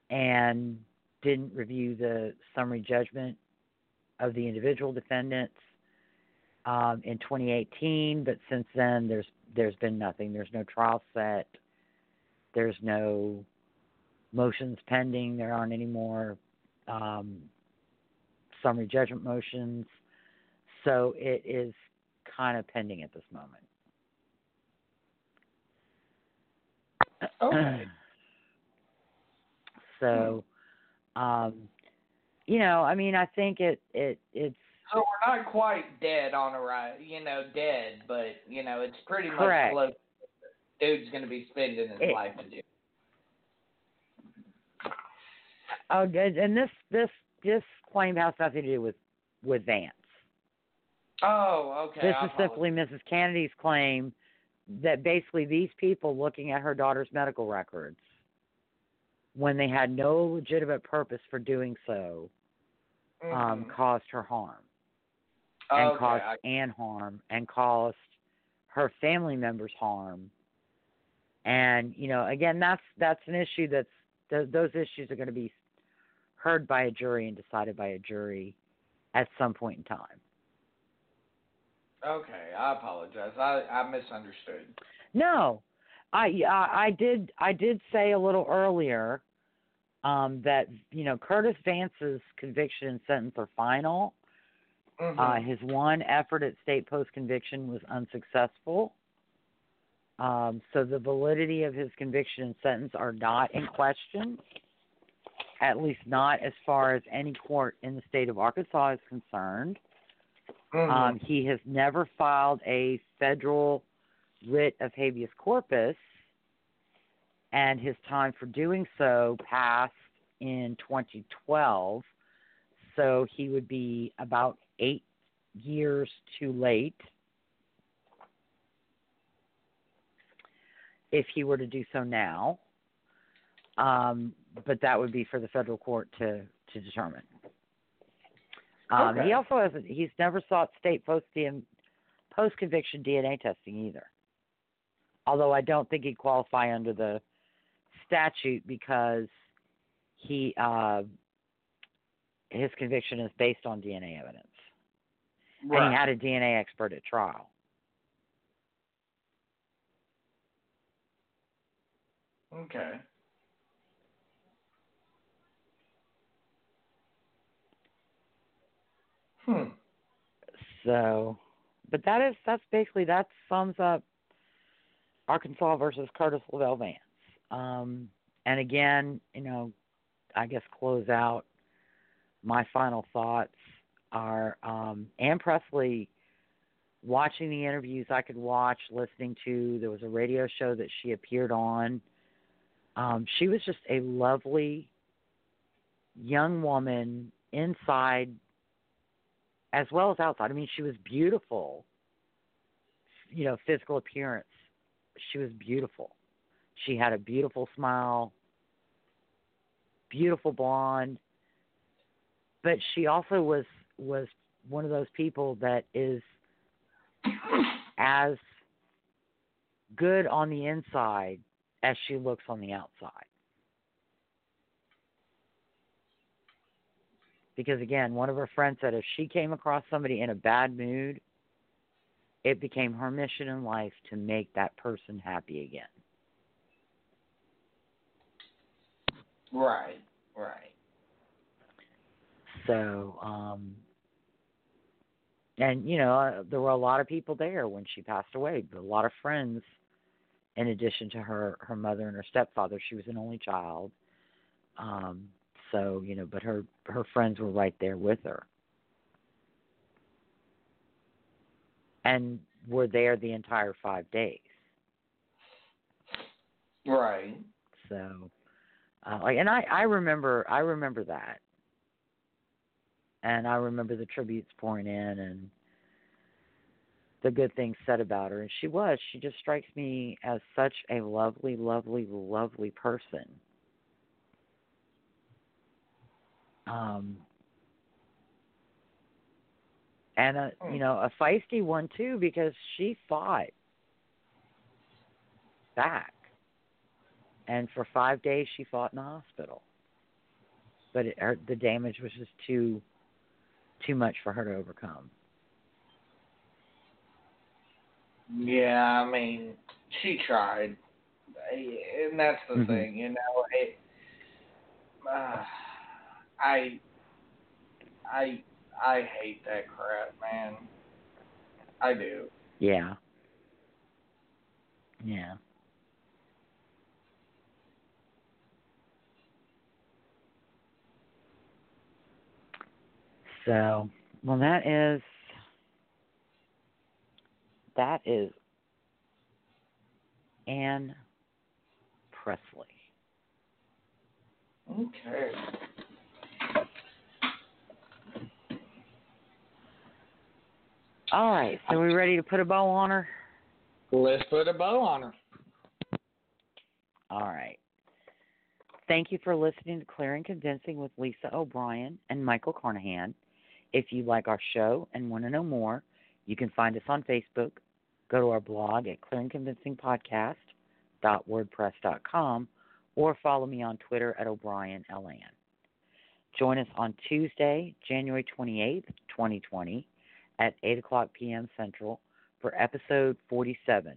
and didn't review the summary judgment of the individual defendants um, in 2018, but since then there's there's been nothing. There's no trial set. There's no motions pending. There aren't any more um, summary judgment motions. So it is kind of pending at this moment. Okay. so, um, you know, I mean, I think it it it's So we're not quite dead on arrival, you know, dead, but you know, it's pretty Correct. much close. Dude's going to be spending his It- life in jail. oh, good. And this this this claim has nothing to do with with Vance. Oh, okay. This I is simply Mrs. Cannady's claim that basically these people looking at her daughter's medical records when they had no legitimate purpose for doing so um, Mhm. caused her harm and okay, caused I- Anne harm and caused her family members harm. And you know, again, that's that's an issue that's th- those issues are going to be heard by a jury and decided by a jury at some point in time. okay, I apologize. I I misunderstood. No, I I I did I did say a little earlier um, that you know Curtis Vance's conviction and sentence are final. Mhm. Uh, his one effort at state post conviction was unsuccessful. Um, so the validity of his conviction and sentence are not in question, at least not as far as any court in the state of Arkansas is concerned. Mhm. Um, he has never filed a federal writ of habeas corpus, and his time for doing so passed in 2012. So he would be about eight years too late if he were to do so now. Um, but that would be for the federal court to to determine. Um, Okay. He also hasn't. he's never sought state post post conviction DNA testing either. Although I don't think he'd qualify under the statute because he uh, his conviction is based on DNA evidence, and he had a DNA expert at trial. okay. Hmm. So, but that is that's basically that sums up Arkansas versus Curtis Lavelle Vance. Um, and again, you know, I guess close out my final thoughts are um, Anne Pressly. Watching the interviews I could watch, listening to, there was a radio show that she appeared on Um, she was just a lovely young woman inside as well as outside. I mean, she was beautiful. You know, physical appearance. She was beautiful. She had a beautiful smile, beautiful blonde. But she also was was one of those people that is as good on the inside as she looks on the outside. Because again, one of her friends said if she came across somebody in a bad mood, it became her mission in life to make that person happy again. Right, right. So, um, and you know, uh, there were a lot of people there when she passed away. A lot of friends, in addition to her her mother and her stepfather. She was an only child. Um, so you know, but her her friends were right there with her, and were there the entire five days. Right. So, uh, like, and I I remember I remember that, and I remember the tributes pouring in and the good things said about her. And she was she just strikes me as such a lovely, lovely, lovely person. Um, and a you know a feisty one too because she fought back and for five days she fought in the hospital but it, her, the damage was just too too much for her to overcome Yeah, I mean, she tried, and that's the Mhm. thing, you know. It, uh, I, I, I hate that crap, man. I do. yeah yeah so well that is that is Anne Pressly. Okay. All right, so we ready to put a bow on her? Let's put a bow on her. All right. Thank you for listening to Clear and Convincing with Lisa O'Brien and Michael Carnahan. If you like our show and want to know more, you can find us on Facebook. Go to our blog at clearandconvincingpodcast.wordpress.com or follow me on Twitter at O'Brien LN. Join us on Tuesday, January 28th, 2020 at 8 o'clock p.m. Central for episode 47,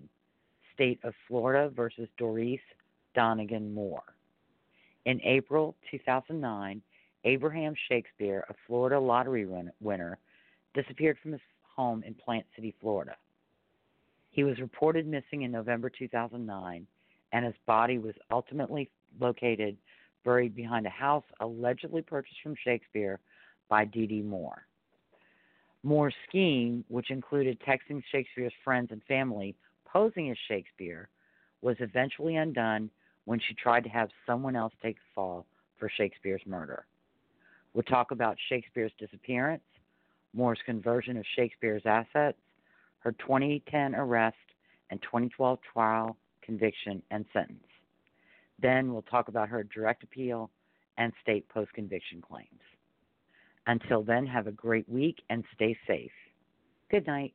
State of Florida versus Dorice Donegan Moore. In April 2009, Abraham Shakespeare, a Florida lottery win- winner, disappeared from his home in Plant City, Florida. He was reported missing in November 2009, and his body was ultimately located buried behind a house allegedly purchased from Shakespeare by D.D. Moore. Moore's scheme, which included texting Shakespeare's friends and family posing as Shakespeare, was eventually undone when she tried to have someone else take the fall for Shakespeare's murder. We'll talk about Shakespeare's disappearance, Moore's conversion of Shakespeare's assets, her 2010 arrest and 2012 trial, conviction, and sentence. Then we'll talk about her direct appeal and state post conviction claims. Until then, have a great week and stay safe. Good night.